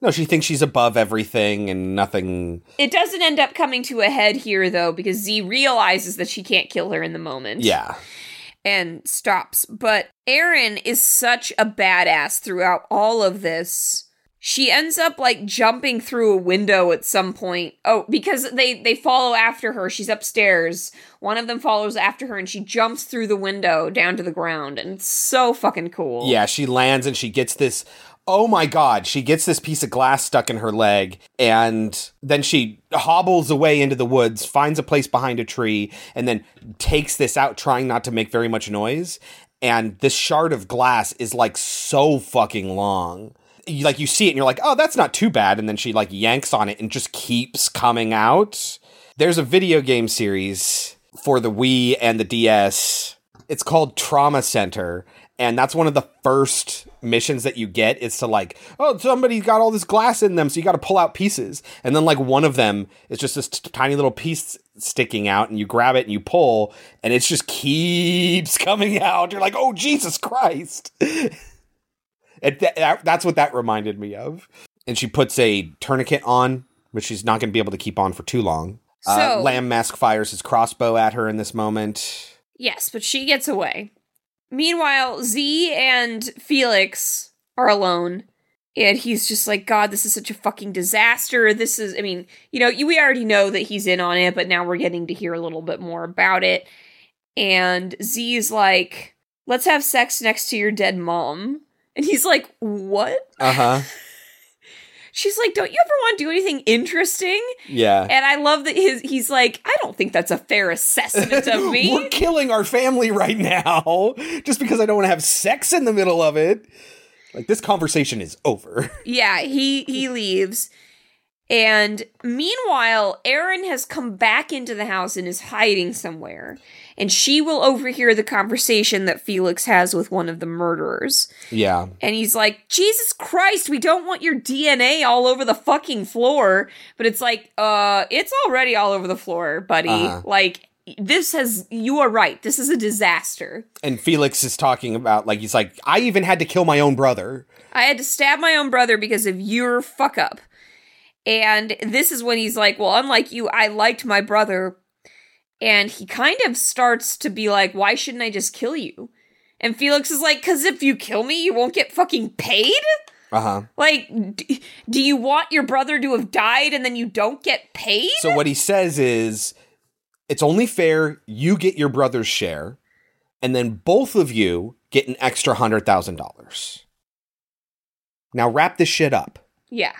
No, she thinks she's above everything and nothing. It doesn't end up coming to a head here, though, because Z realizes that she can't kill her in the moment. Yeah. and stops. But Erin is such a badass throughout all of this. She ends up like jumping through a window at some point. Oh, because they they follow after her. She's upstairs. One of them follows after her and she jumps through the window down to the ground and it's so fucking cool. Yeah, she lands and she gets this. Oh my god, she gets this piece of glass stuck in her leg, and then she hobbles away into the woods, finds a place behind a tree, and then takes this out, trying not to make very much noise. And this shard of glass is like so fucking long. You, like you see it and you're like, oh, that's not too bad. And then she like yanks on it and just keeps coming out. There's a video game series for the Wii and the DS. It's called Trauma Center. And that's one of the first missions that you get is to like, oh, somebody's got all this glass in them, so you got to pull out pieces. And then like one of them is just this t- tiny little piece sticking out, and you grab it and you pull, and it just keeps coming out. You're like, oh Jesus Christ! it, that, that's what that reminded me of. And she puts a tourniquet on, which she's not going to be able to keep on for too long. uh, Lamb Mask fires his crossbow at her in this moment. Yes, but she gets away. Meanwhile, Z and Felix are alone. And he's just like, God, this is such a fucking disaster. This is, I mean, you know, we already know that he's in on it, but now we're getting to hear a little bit more about it. And Z is like, let's have sex next to your dead mom. And he's like, what? Uh huh. She's like, don't you ever want to do anything interesting? Yeah. And I love that his he's like, I don't think that's a fair assessment of me. We're killing our family right now just because I don't want to have sex in the middle of it. Like this conversation is over. Yeah, he he leaves. And meanwhile, Erin has come back into the house and is hiding somewhere. And she will overhear the conversation that Felix has with one of the murderers. Yeah. And he's like, Jesus Christ, we don't want your DNA all over the fucking floor. But it's like, uh, it's already all over the floor, buddy. Uh-huh. Like, this has, you are right. This is a disaster. And Felix is talking about like he's like I even had to kill my own brother. I had to stab my own brother because of your fuck up. And this is when he's like, Well, unlike you, I liked my brother. And he kind of starts to be like, Why shouldn't I just kill you? And Felix is like, Because if you kill me, you won't get fucking paid? Uh-huh. Like, d- do you want your brother to have died and then you don't get paid? So what he says is it's only fair you get your brother's share, and then both of you get an extra hundred thousand dollars. Now wrap this shit up. Yeah.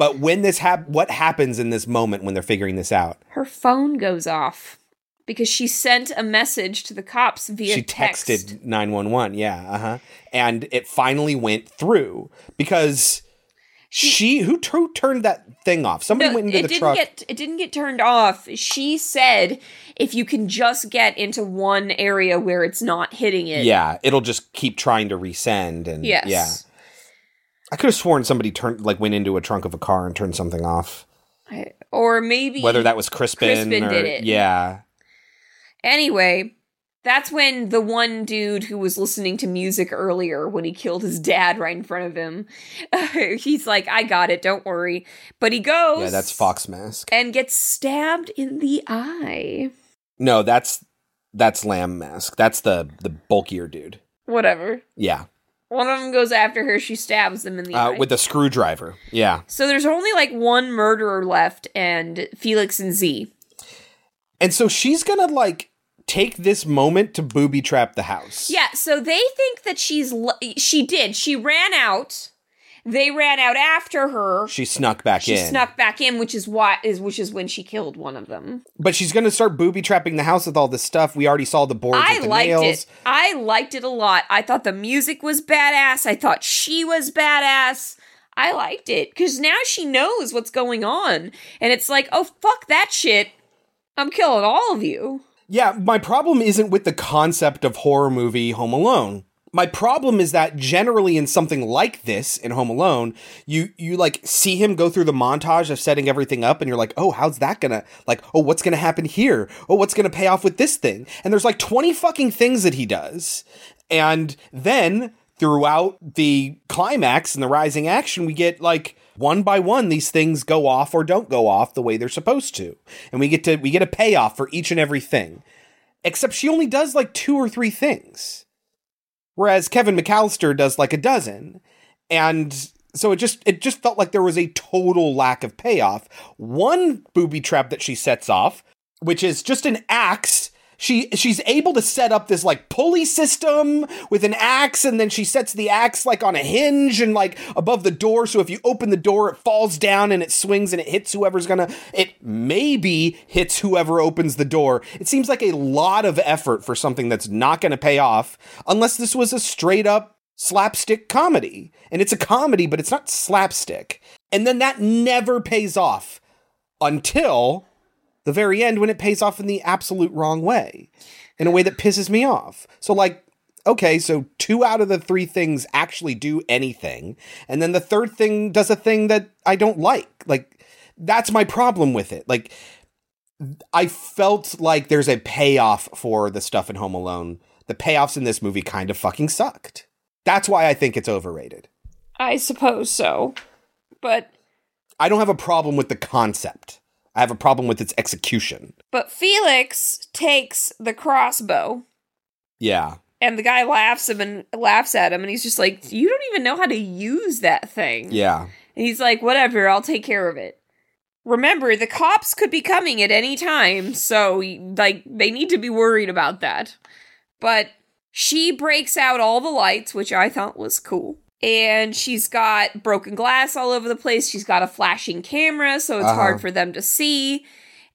But when this hap- what happens in this moment when they're figuring this out? Her phone goes off because she sent a message to the cops via she text. texted 911 yeah uh-huh and it finally went through because she, who, who turned that thing off somebody No, went into it the didn't truck get it didn't get turned off. She said if you can just get into one area where it's not hitting it. yeah it'll just keep trying to resend and Yes. yeah i could have sworn somebody turned like went into a trunk of a car and turned something off I- Or maybe whether that was crispin, Crispin or did it. yeah Anyway, that's when the one dude who was listening to music earlier when he killed his dad right in front of him, he's like, I got it, don't worry. But he goes yeah that's fox mask and gets stabbed in the eye. no that's that's lamb mask that's the the bulkier dude Whatever. yeah One of them goes after her, she stabs them in the uh, eye. with a screwdriver yeah so there's only like one murderer left, and Felix and Z. And so she's gonna like take this moment to booby trap the house. Yeah, so they think that she's l- she did. She ran out. They ran out after her. She snuck back She in. She snuck back in, which is what is which is when she killed one of them. But she's gonna start booby trapping the house with all this stuff. We already saw the boards I the liked nails. it. I liked it a lot. I thought the music was badass. I thought she was badass. I liked it because now she knows what's going on, and it's like, oh fuck that shit. I'm killing all of you. Yeah, my problem isn't with the concept of horror movie Home Alone. My problem is that generally in something like this in Home Alone, you you like see him go through the montage of setting everything up and you're like, "Oh, how's that going to like, oh, what's going to happen here? Oh, what's going to pay off with this thing?" And there's like 20 fucking things that he does. And then throughout the climax and the rising action, we get like one by one these things go off or don't go off the way they're supposed to. And we get to we get a payoff for each and every thing. Except she only does like two or three things. Whereas Kevin McAllister does like a dozen. And so it just it just felt like there was a total lack of payoff. One booby trap that she sets off, which is just an axe she she's able to set up this like pulley system with an axe and then she sets the axe like on a hinge and like above the door so if you open the door it falls down and it swings and it hits whoever's gonna it maybe hits whoever opens the door. It seems like a lot of effort for something that's not gonna pay off unless this was a straight up slapstick comedy. And it's a comedy but it's not slapstick. And then that never pays off until the very end when it pays off in the absolute wrong way in a way that pisses me off. So like okay, so two out of the three things actually do anything, and then the third thing does a thing that I don't like. Like that's my problem with it. Like I felt like there's a payoff for the stuff in Home Alone. The payoffs in this movie kind of fucking sucked. That's why I think it's overrated. I suppose so. But I don't have a problem with the concept. I have a problem with its execution. but Felix takes the crossbow Yeah. and the guy laughs him and laughs at him and he's just like, "You don't even know how to use that thing." Yeah. And he's like, "Whatever, I'll take care of it." Remember, the cops could be coming at any time, so like they need to be worried about that. But she breaks out all the lights, which I thought was cool. And she's got broken glass all over the place. She's got a flashing camera, so it's Uh-huh. hard for them to see.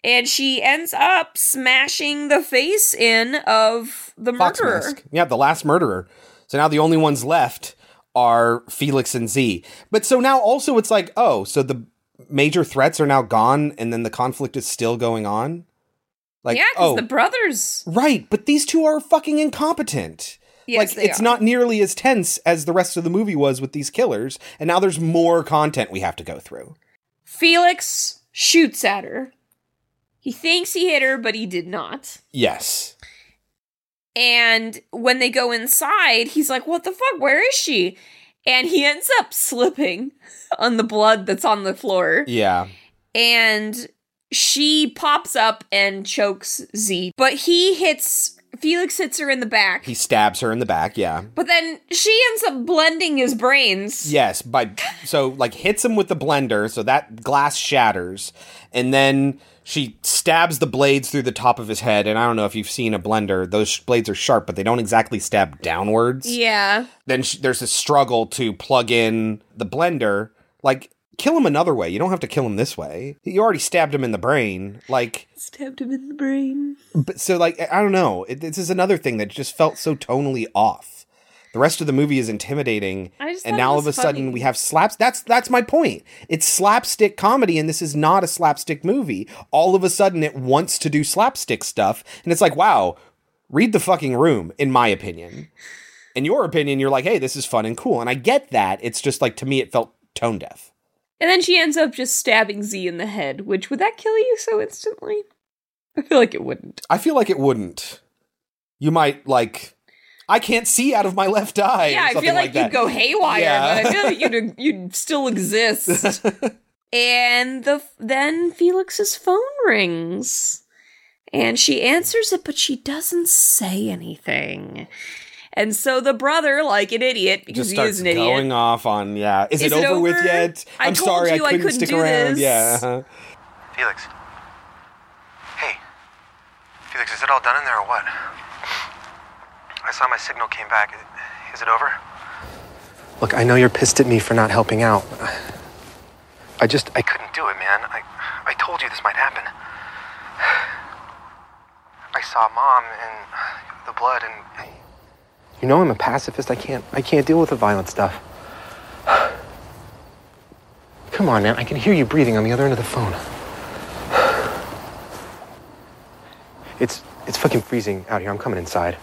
And she ends up smashing the face in of the Fox murderer. Mask. Yeah, the last murderer. So now the only ones left are Felix and Z. But so now also it's like, oh, so the major threats are now gone and then the conflict is still going on? Like, yeah, because oh, the brothers. right, but these two are fucking incompetent. Yes, like it's are. not nearly as tense as the rest of the movie was with these killers, and now there's more content we have to go through. Felix shoots at her. He thinks he hit her, but he did not. Yes. And when they go inside, he's like, What the fuck? Where is she? And he ends up slipping on the blood that's on the floor. Yeah. And she pops up and chokes Z. But he hits, Felix hits her in the back. He stabs her in the back, yeah. But then she ends up blending his brains. Yes, by so like hits him with the blender, so that glass shatters, and then she stabs the blades through the top of his head, and I don't know if you've seen a blender; those blades are sharp, but they don't exactly stab downwards. Yeah. Then sh there's a struggle to plug in the blender. Like, kill him another way. You don't have to kill him this way. You already stabbed him in the brain. Like, Stabbed him in the brain. but so like I don't know. It, this is another thing that just felt so tonally off. The rest of the movie is intimidating, I just and now all of a sudden we have slaps. That's that's my point. It's slapstick comedy, and this is not a slapstick movie. All of a sudden, it wants to do slapstick stuff, and it's like, wow, read the fucking room. In my opinion, in your opinion, you're like, hey, this is fun and cool, and I get that. It's just like to me, it felt tone deaf. And then she ends up just stabbing Z in the head, which would that kill you so instantly? I feel like it wouldn't. I feel like it wouldn't. You might like. I can't see out of my left eye. yeah, I feel like, that. you'd go haywire, Yeah. but I feel like you'd you'd still exist. and the then Felix's phone rings, and she answers it, but she doesn't say anything. And so the brother, like an idiot, because just he is an idiot, going off on yeah. Is, Is it, it over, with yet? I I'm told sorry, you I I couldn't, couldn't stick do around. this. Yeah. uh-huh. Felix. Hey. Felix, is it all done in there or what? I saw my signal came back. Is it over? Look, I know you're pissed at me for not helping out. I just, I Couldn't do it, man. I, I told you this might happen. I saw mom and the blood and You know I'm a pacifist. I can't I can't deal with the violent stuff. Come on, man. I can hear you breathing on the other end of the phone. It's it's fucking freezing out here. I'm coming inside.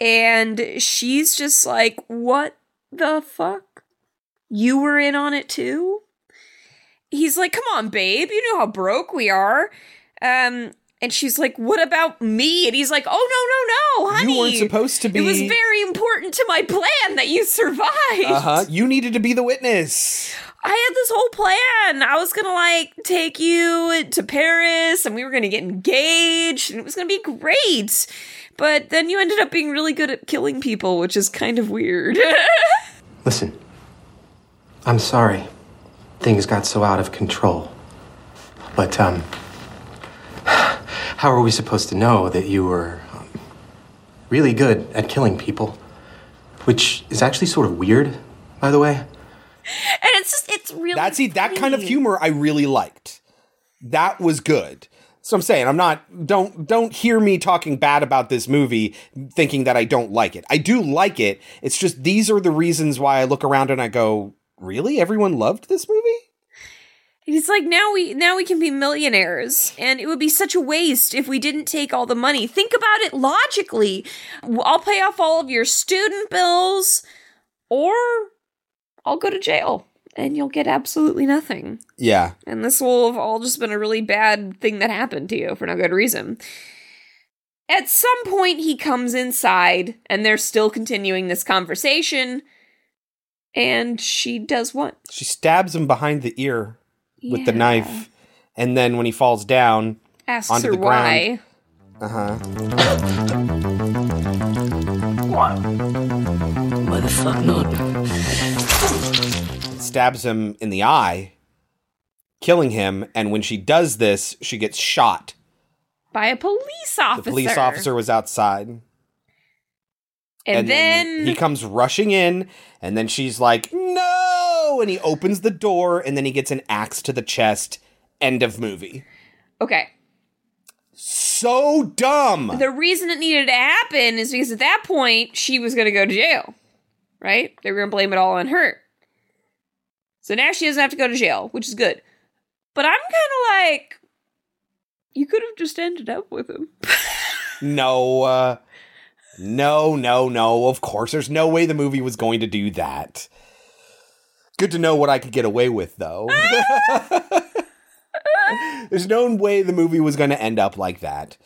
and she's just like, "What the fuck? You were in on it too?" He's like, "Come on, babe. You know how broke we are." Um, and she's like, "What about me?" And he's like, "Oh no, no, no, honey. You weren't supposed to be. It was very important to my plan that you survived." Uh huh. You needed to be the witness. I had this whole plan. I was gonna like take you to Paris and we were gonna get engaged and it was gonna be great. But then you ended up being really good at killing people, which is kind of weird. Listen. I'm sorry. Things got so out of control. But um how are we supposed to know that you were um, really good at killing people? Which is actually sort of weird, by the way. and it's just it's really That see that kind of humor I really liked. That was good. So I'm saying I'm not don't don't hear me talking bad about this movie thinking that I don't like it. I do like it. It's just these are the reasons why I look around and I go, "Really? Everyone loved this movie?" He's like, now we now we can be millionaires, and it would be such a waste if we didn't take all the money. Think about it logically. I'll pay off all of your student bills, or I'll go to jail, and you'll get absolutely nothing. Yeah. And this will have all just been a really bad thing that happened to you for no good reason. At some point, he comes inside, and they're still continuing this conversation. And she does what? She stabs him behind the ear with the knife, and then when he falls down Asks onto her the ground, why. uh huh. Why the fuck not? stabs him in the eye, killing him. And when she does this, she gets shot. by a police officer. The police officer was outside. And, then, he comes rushing in, and then she's like, "No!" And he opens the door, and then he gets an axe to the chest. End of movie. okay, So dumb. the reason it needed to happen is because at that point she was going to go to jail, right? They were going to blame it all on her. So now she doesn't have to go to jail, which is good. But I'm kind of like, you could have just ended up with him. No, uh, no, no, no. Of course, there's no way the movie was going to do that. Good to know what I could get away with, though. there's no way the movie was going to end up like that.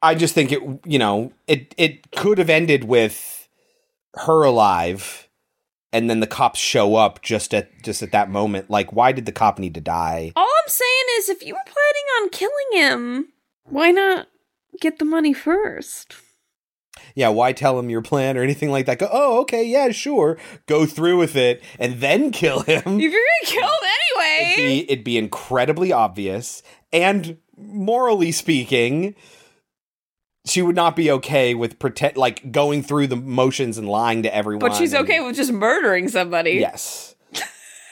I just think it, you know, it it could have ended with her alive, and then the cops show up just at just at that moment. Like, why did the cop need to die? All I'm saying is, if you were planning on killing him, why not get the money first? Yeah, why tell him your plan or anything like that? Go, oh, okay, yeah, sure. Go through with it and then kill him. If you're gonna kill him anyway, It'd be, it'd be incredibly obvious. And morally speaking, she would not be okay with pretend like going through the motions and lying to everyone. but she's and- okay with just murdering somebody. Yes.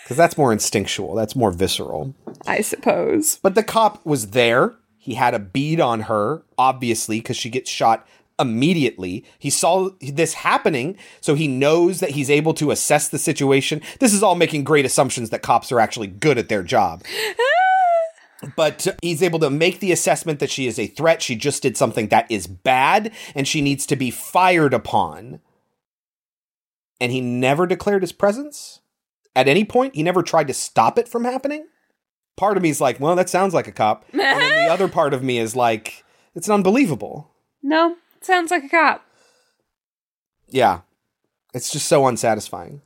Because that's more instinctual. That's more visceral. I suppose. But the cop was there. He had a bead on her, obviously, because she gets shot immediately. He saw this happening, so he knows that he's able to assess the situation. This is all making great assumptions that cops are actually good at their job. But he's able to make the assessment that she is a threat. She just did something that is bad and she needs to be fired upon. And he never declared his presence at any point. He never tried to stop it from happening. Part of me is like, well, that sounds like a cop. and then the other part of me is like, it's unbelievable. No, sounds like a cop. Yeah. It's just so unsatisfying.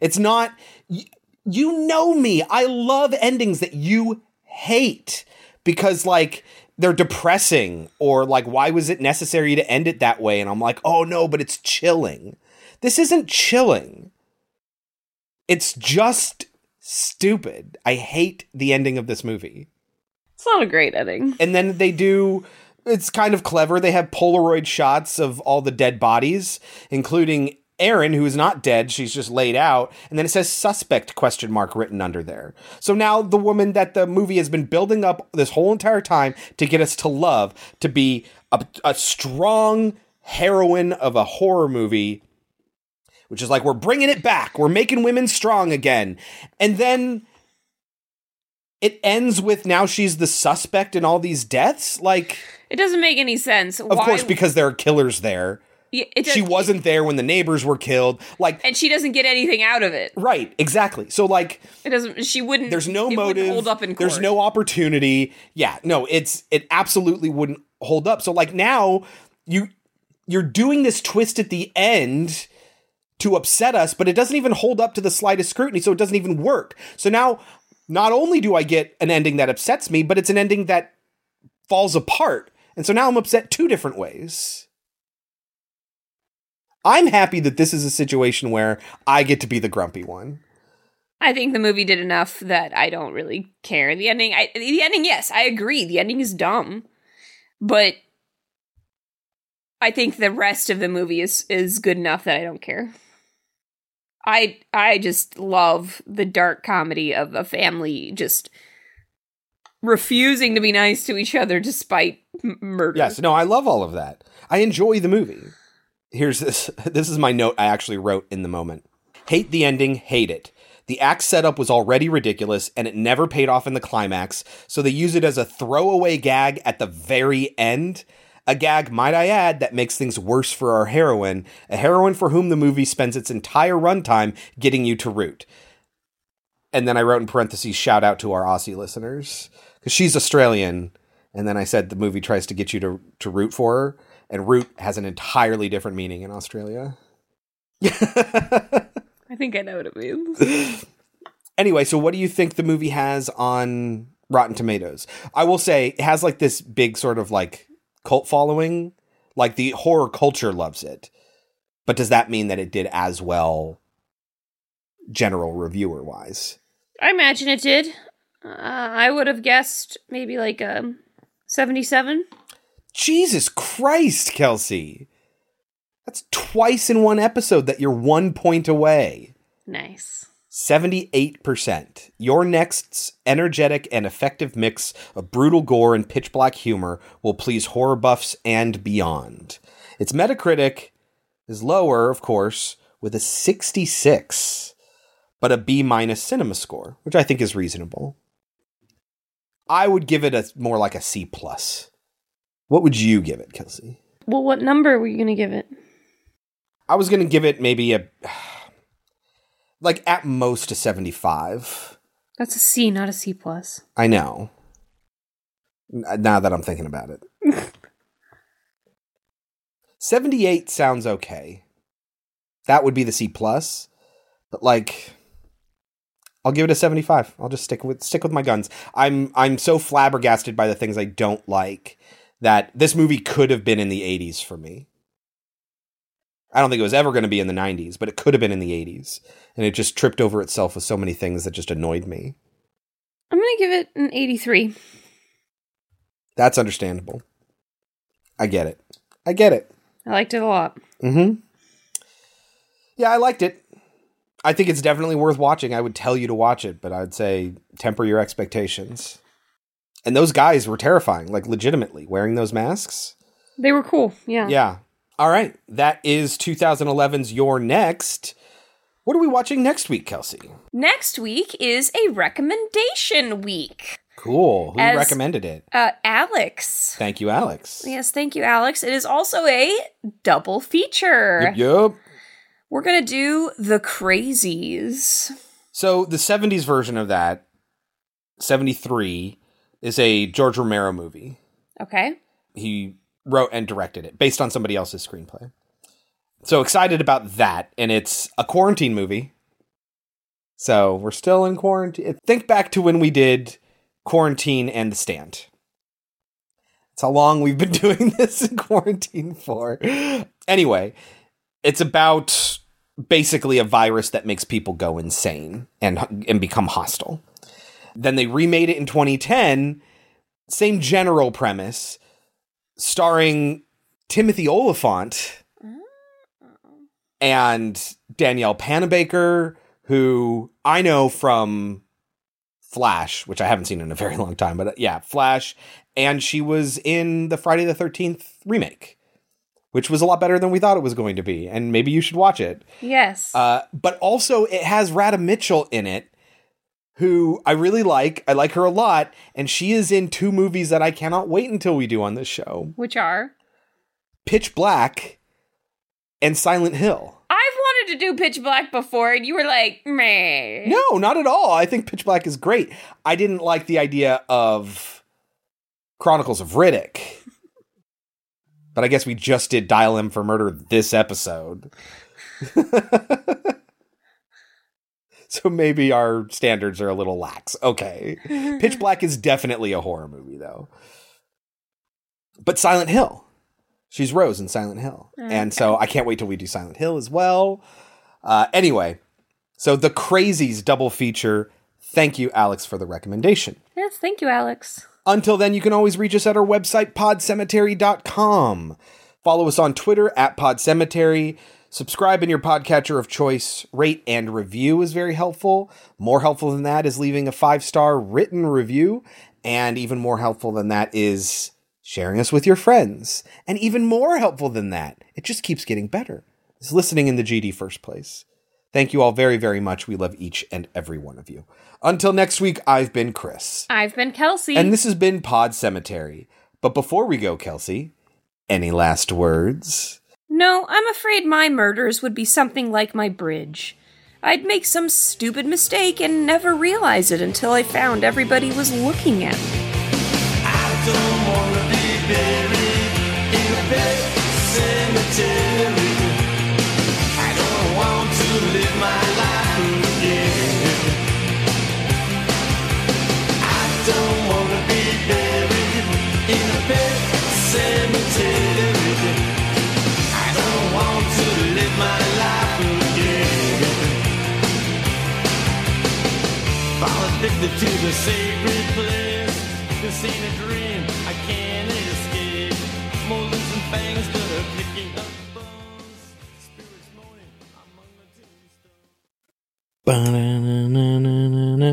It's not y- you know me. I love endings that you hate because like they're depressing or like why was it necessary to end it that way and I'm like, "Oh no, but it's chilling." This isn't chilling. It's just stupid. I hate the ending of this movie. It's not a great ending. And then they do it's kind of clever. They have Polaroid shots of all the dead bodies, including Erin, who is not dead, she's just laid out, and then it says suspect question mark written under there. So now the woman that the movie has been building up this whole entire time to get us to love, to be a, a strong heroine of a horror movie, which is like we're bringing it back, we're making women strong again. And then it ends with now she's the suspect in all these deaths? Like It doesn't make any sense. of course because there are killers there. Yeah, does- She wasn't there when the neighbors were killed. Like and she doesn't get anything out of it. right, exactly. So like It doesn't. She wouldn't. there's no motive. Hold up in court. There's no opportunity. Yeah, no, it's it absolutely wouldn't hold up. So like now you you're doing this twist at the end to upset us, but it doesn't even hold up to the slightest scrutiny, so it doesn't even work. So now not only do I get an ending that upsets me, but it's an ending that falls apart. And so now I'm upset two different ways. I'm happy that this is a situation where I get to be the grumpy one. I think the movie did enough that I don't really care. The ending, I, the ending, yes, I agree. The ending is dumb, but I think the rest of the movie is is good enough that I don't care. I I just love the dark comedy of a family just refusing to be nice to each other despite m- murder. Yes, no, I love all of that. I enjoy the movie. Here's this. This is my note I actually wrote in the moment. Hate the ending, hate it. The act setup was already ridiculous and it never paid off in the climax, so they use it as a throwaway gag at the very end. A gag, might I add, that makes things worse for our heroine, a heroine for whom the movie spends its entire runtime getting you to root. And then I wrote in parentheses, shout out to our Aussie listeners, because she's Australian. And then I said the movie tries to get you to, to root for her, and root has an entirely different meaning in Australia. I think I know what it means. Anyway, so what do you think the movie has on Rotten Tomatoes? I will say it has like this big sort of like cult following. Like the horror culture loves it. But does that mean that it did as well general reviewer wise? I imagine it did. Uh, I would have guessed maybe like um, 77. Jesus Christ, Kelsey. That's twice in one episode that you're one point away. Nice. 78%. You're Next's energetic and effective mix of brutal gore and pitch black humor will please horror buffs and beyond. Its Metacritic is lower, of course, with a 66, but a B minus cinema score, which I think is reasonable. I would give it a more like a C plus. What would you give it, Kelsey? Well, what number were you going to give it? I was going to give it maybe a like at most a 75. That's a C, not a C plus. I know. Uh, now that I'm thinking about it. 78 sounds okay. That would be the C plus. But like I'll give it a 75. I'll just stick with stick with my guns. I'm I'm so flabbergasted by the things I don't like that this movie could have been in the 80s for me. I don't think it was ever going to be in the 90s, but it could have been in the 80s. And it just tripped over itself with so many things that just annoyed me. I'm gonna give it an 83. That's understandable. I get it. I get it. I liked it a lot. Mm-hmm. Yeah, I liked it. I think it's definitely worth watching. I would tell you to watch it, but I'd say temper your expectations. And those guys were terrifying, like legitimately wearing those masks. They were cool. Yeah. Yeah. All right. That is 2011's You're Next. What are we watching next week, Kelsey? Next week is a recommendation week. Cool. Who As- recommended it? Uh, Alex. Thank you, Alex. Yes, thank you, Alex. It is also a double feature. Yep, yep. We're gonna do the Crazies. So the 70s version of that, 73, is a George Romero movie. Okay. He wrote and directed it based on somebody else's screenplay. So excited about that. And it's a quarantine movie. So we're still in quarantine. Think back to when we did Quarantine and The Stand. It's how long we've been doing this in quarantine for. Anyway, it's about basically a virus that makes people go insane and and become hostile. Then they remade it in 2010, same general premise, starring Timothy Olyphant and Danielle Panabaker, who I know from Flash, which I haven't seen in a very long time, but uh, yeah, Flash, and she was in the Friday the 13th remake, which was a lot better than we thought it was going to be, and maybe you should watch it. Yes. Uh, but also, it has Radha Mitchell in it, who I really like. I like her a lot, and she is in two movies that I cannot wait until we do on this show Which are? Pitch Black and Silent Hill. I've wanted to do Pitch Black before, and you were like, meh. No, not at all. I think Pitch Black is great. I didn't like the idea of Chronicles of Riddick. But I guess we just did Dial M for Murder this episode. so maybe our standards are a little lax. Okay. Pitch Black is definitely a horror movie, though. But Silent Hill. She's Rose in Silent Hill. And so I can't wait till we do Silent Hill as well. Uh, anyway, so the Crazies double feature. Thank you, Alex, for the recommendation. Yes, thank you, Alex. Until then, you can always reach us at our website, podcemetery.com. Follow us on Twitter at podcemetery. Subscribe in your podcatcher of choice. Rate and review is very helpful. More helpful than that is leaving a five star written review. And even more helpful than that is sharing us with your friends. And even more helpful than that, it just keeps getting better, is listening in the GD first place. Thank you all very, very much. We love each and every one of you. Until next week, I've been Chris. I've been Kelsey. And this has been Pod Cemetery. But before we go, Kelsey, any last words? No, I'm afraid my murders would be something like my bridge. I'd make some stupid mistake and never realize it until I found everybody was looking at me. To the sacred place. This ain't a dream, I can't escape. Molars and fangs that are picking up bones. Ba-na-na-na-na-na.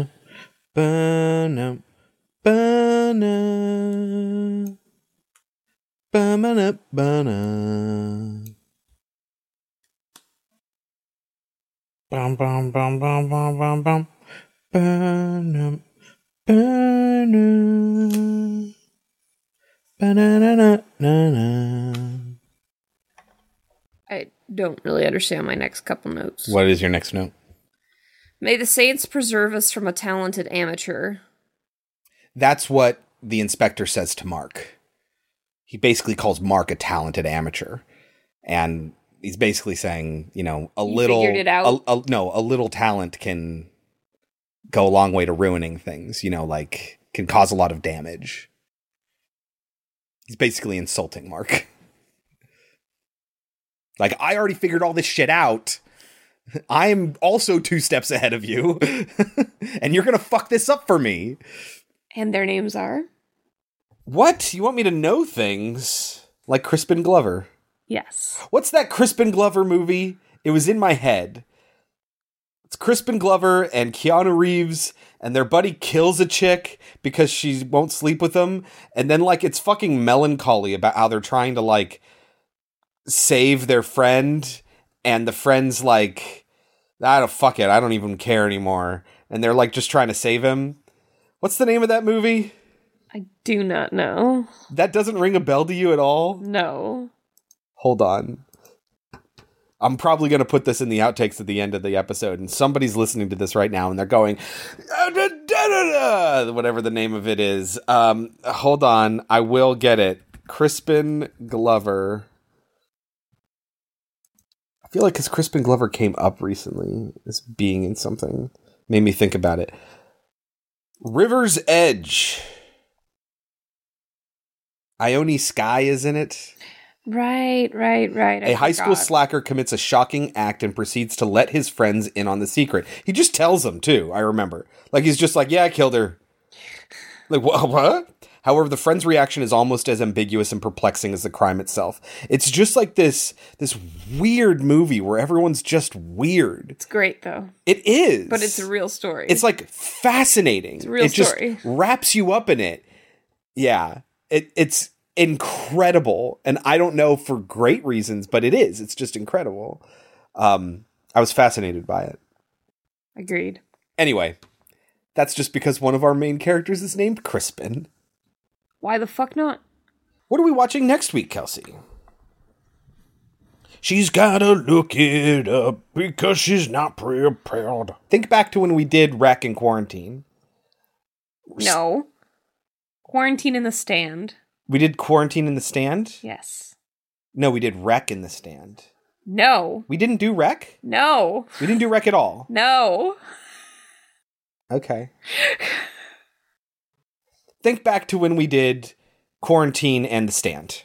Ba-na. Ba-na. Ba-na. Ba-na. Bum, bum, bum, bum, bum, bum, bum. Ba-na. Ba-na. I don't really understand my next couple notes. What is your next note? May the saints preserve us from a talented amateur. That's what the inspector says to Mark. He basically calls Mark a talented amateur. And he's basically saying, you know, a You little figured it out? A, a- no, a little talent can go a long way to ruining things, you know, like can cause a lot of damage. He's basically insulting Mark. Like I already figured all this shit out. I'm also two steps ahead of you. and you're going to fuck this up for me. And their names are? What? You want me to know things like Crispin Glover? Yes. What's that Crispin Glover movie? It was in my head. It's Crispin Glover and Keanu Reeves, and their buddy kills a chick because she won't sleep with him. And then, like, it's fucking melancholy about how they're trying to, like, save their friend, and the friend's like, ah, I don't fuck it, I don't even care anymore. And they're like just trying to save him. What's the name of that movie? I do not know. That doesn't ring a bell to you at all? No. Hold on. I'm probably going to put this in the outtakes at the end of the episode, and somebody's listening to this right now, and they're going, "Ah, da, da, da, da," whatever the name of it is. Um, hold on, I will get it. Crispin Glover. I feel like because Crispin Glover came up recently as being in something, made me think about it. River's Edge. Ione Skye is in it. Right, right, right. I A high school slacker commits a shocking act and proceeds to let his friends in on the secret. He just tells them too. I remember, like he's just like, "Yeah, I killed her." Like what? What? However, the friend's reaction is almost as ambiguous and perplexing as the crime itself. It's just like this this weird movie where everyone's just weird. It's great though. It is, But it's a real story. it's like fascinating. It's a real it just wraps you up in it. Yeah. It it's incredible. And I don't know for great reasons, but it is. It's just incredible. Um I was fascinated by it. Agreed. Anyway, that's just because one of our main characters is named Crispin. Why the fuck not? What are we watching next week, Kelsey? She's gotta look it up because she's not prepared. Think back to when we did REC in Quarantine. No. Quarantine in the stand. We did Quarantine in the Stand? Yes. No, we did REC in the Stand. No. We didn't do REC? No. We didn't do REC at all. No. Okay. Think back to when we did Quarantine and the Stand.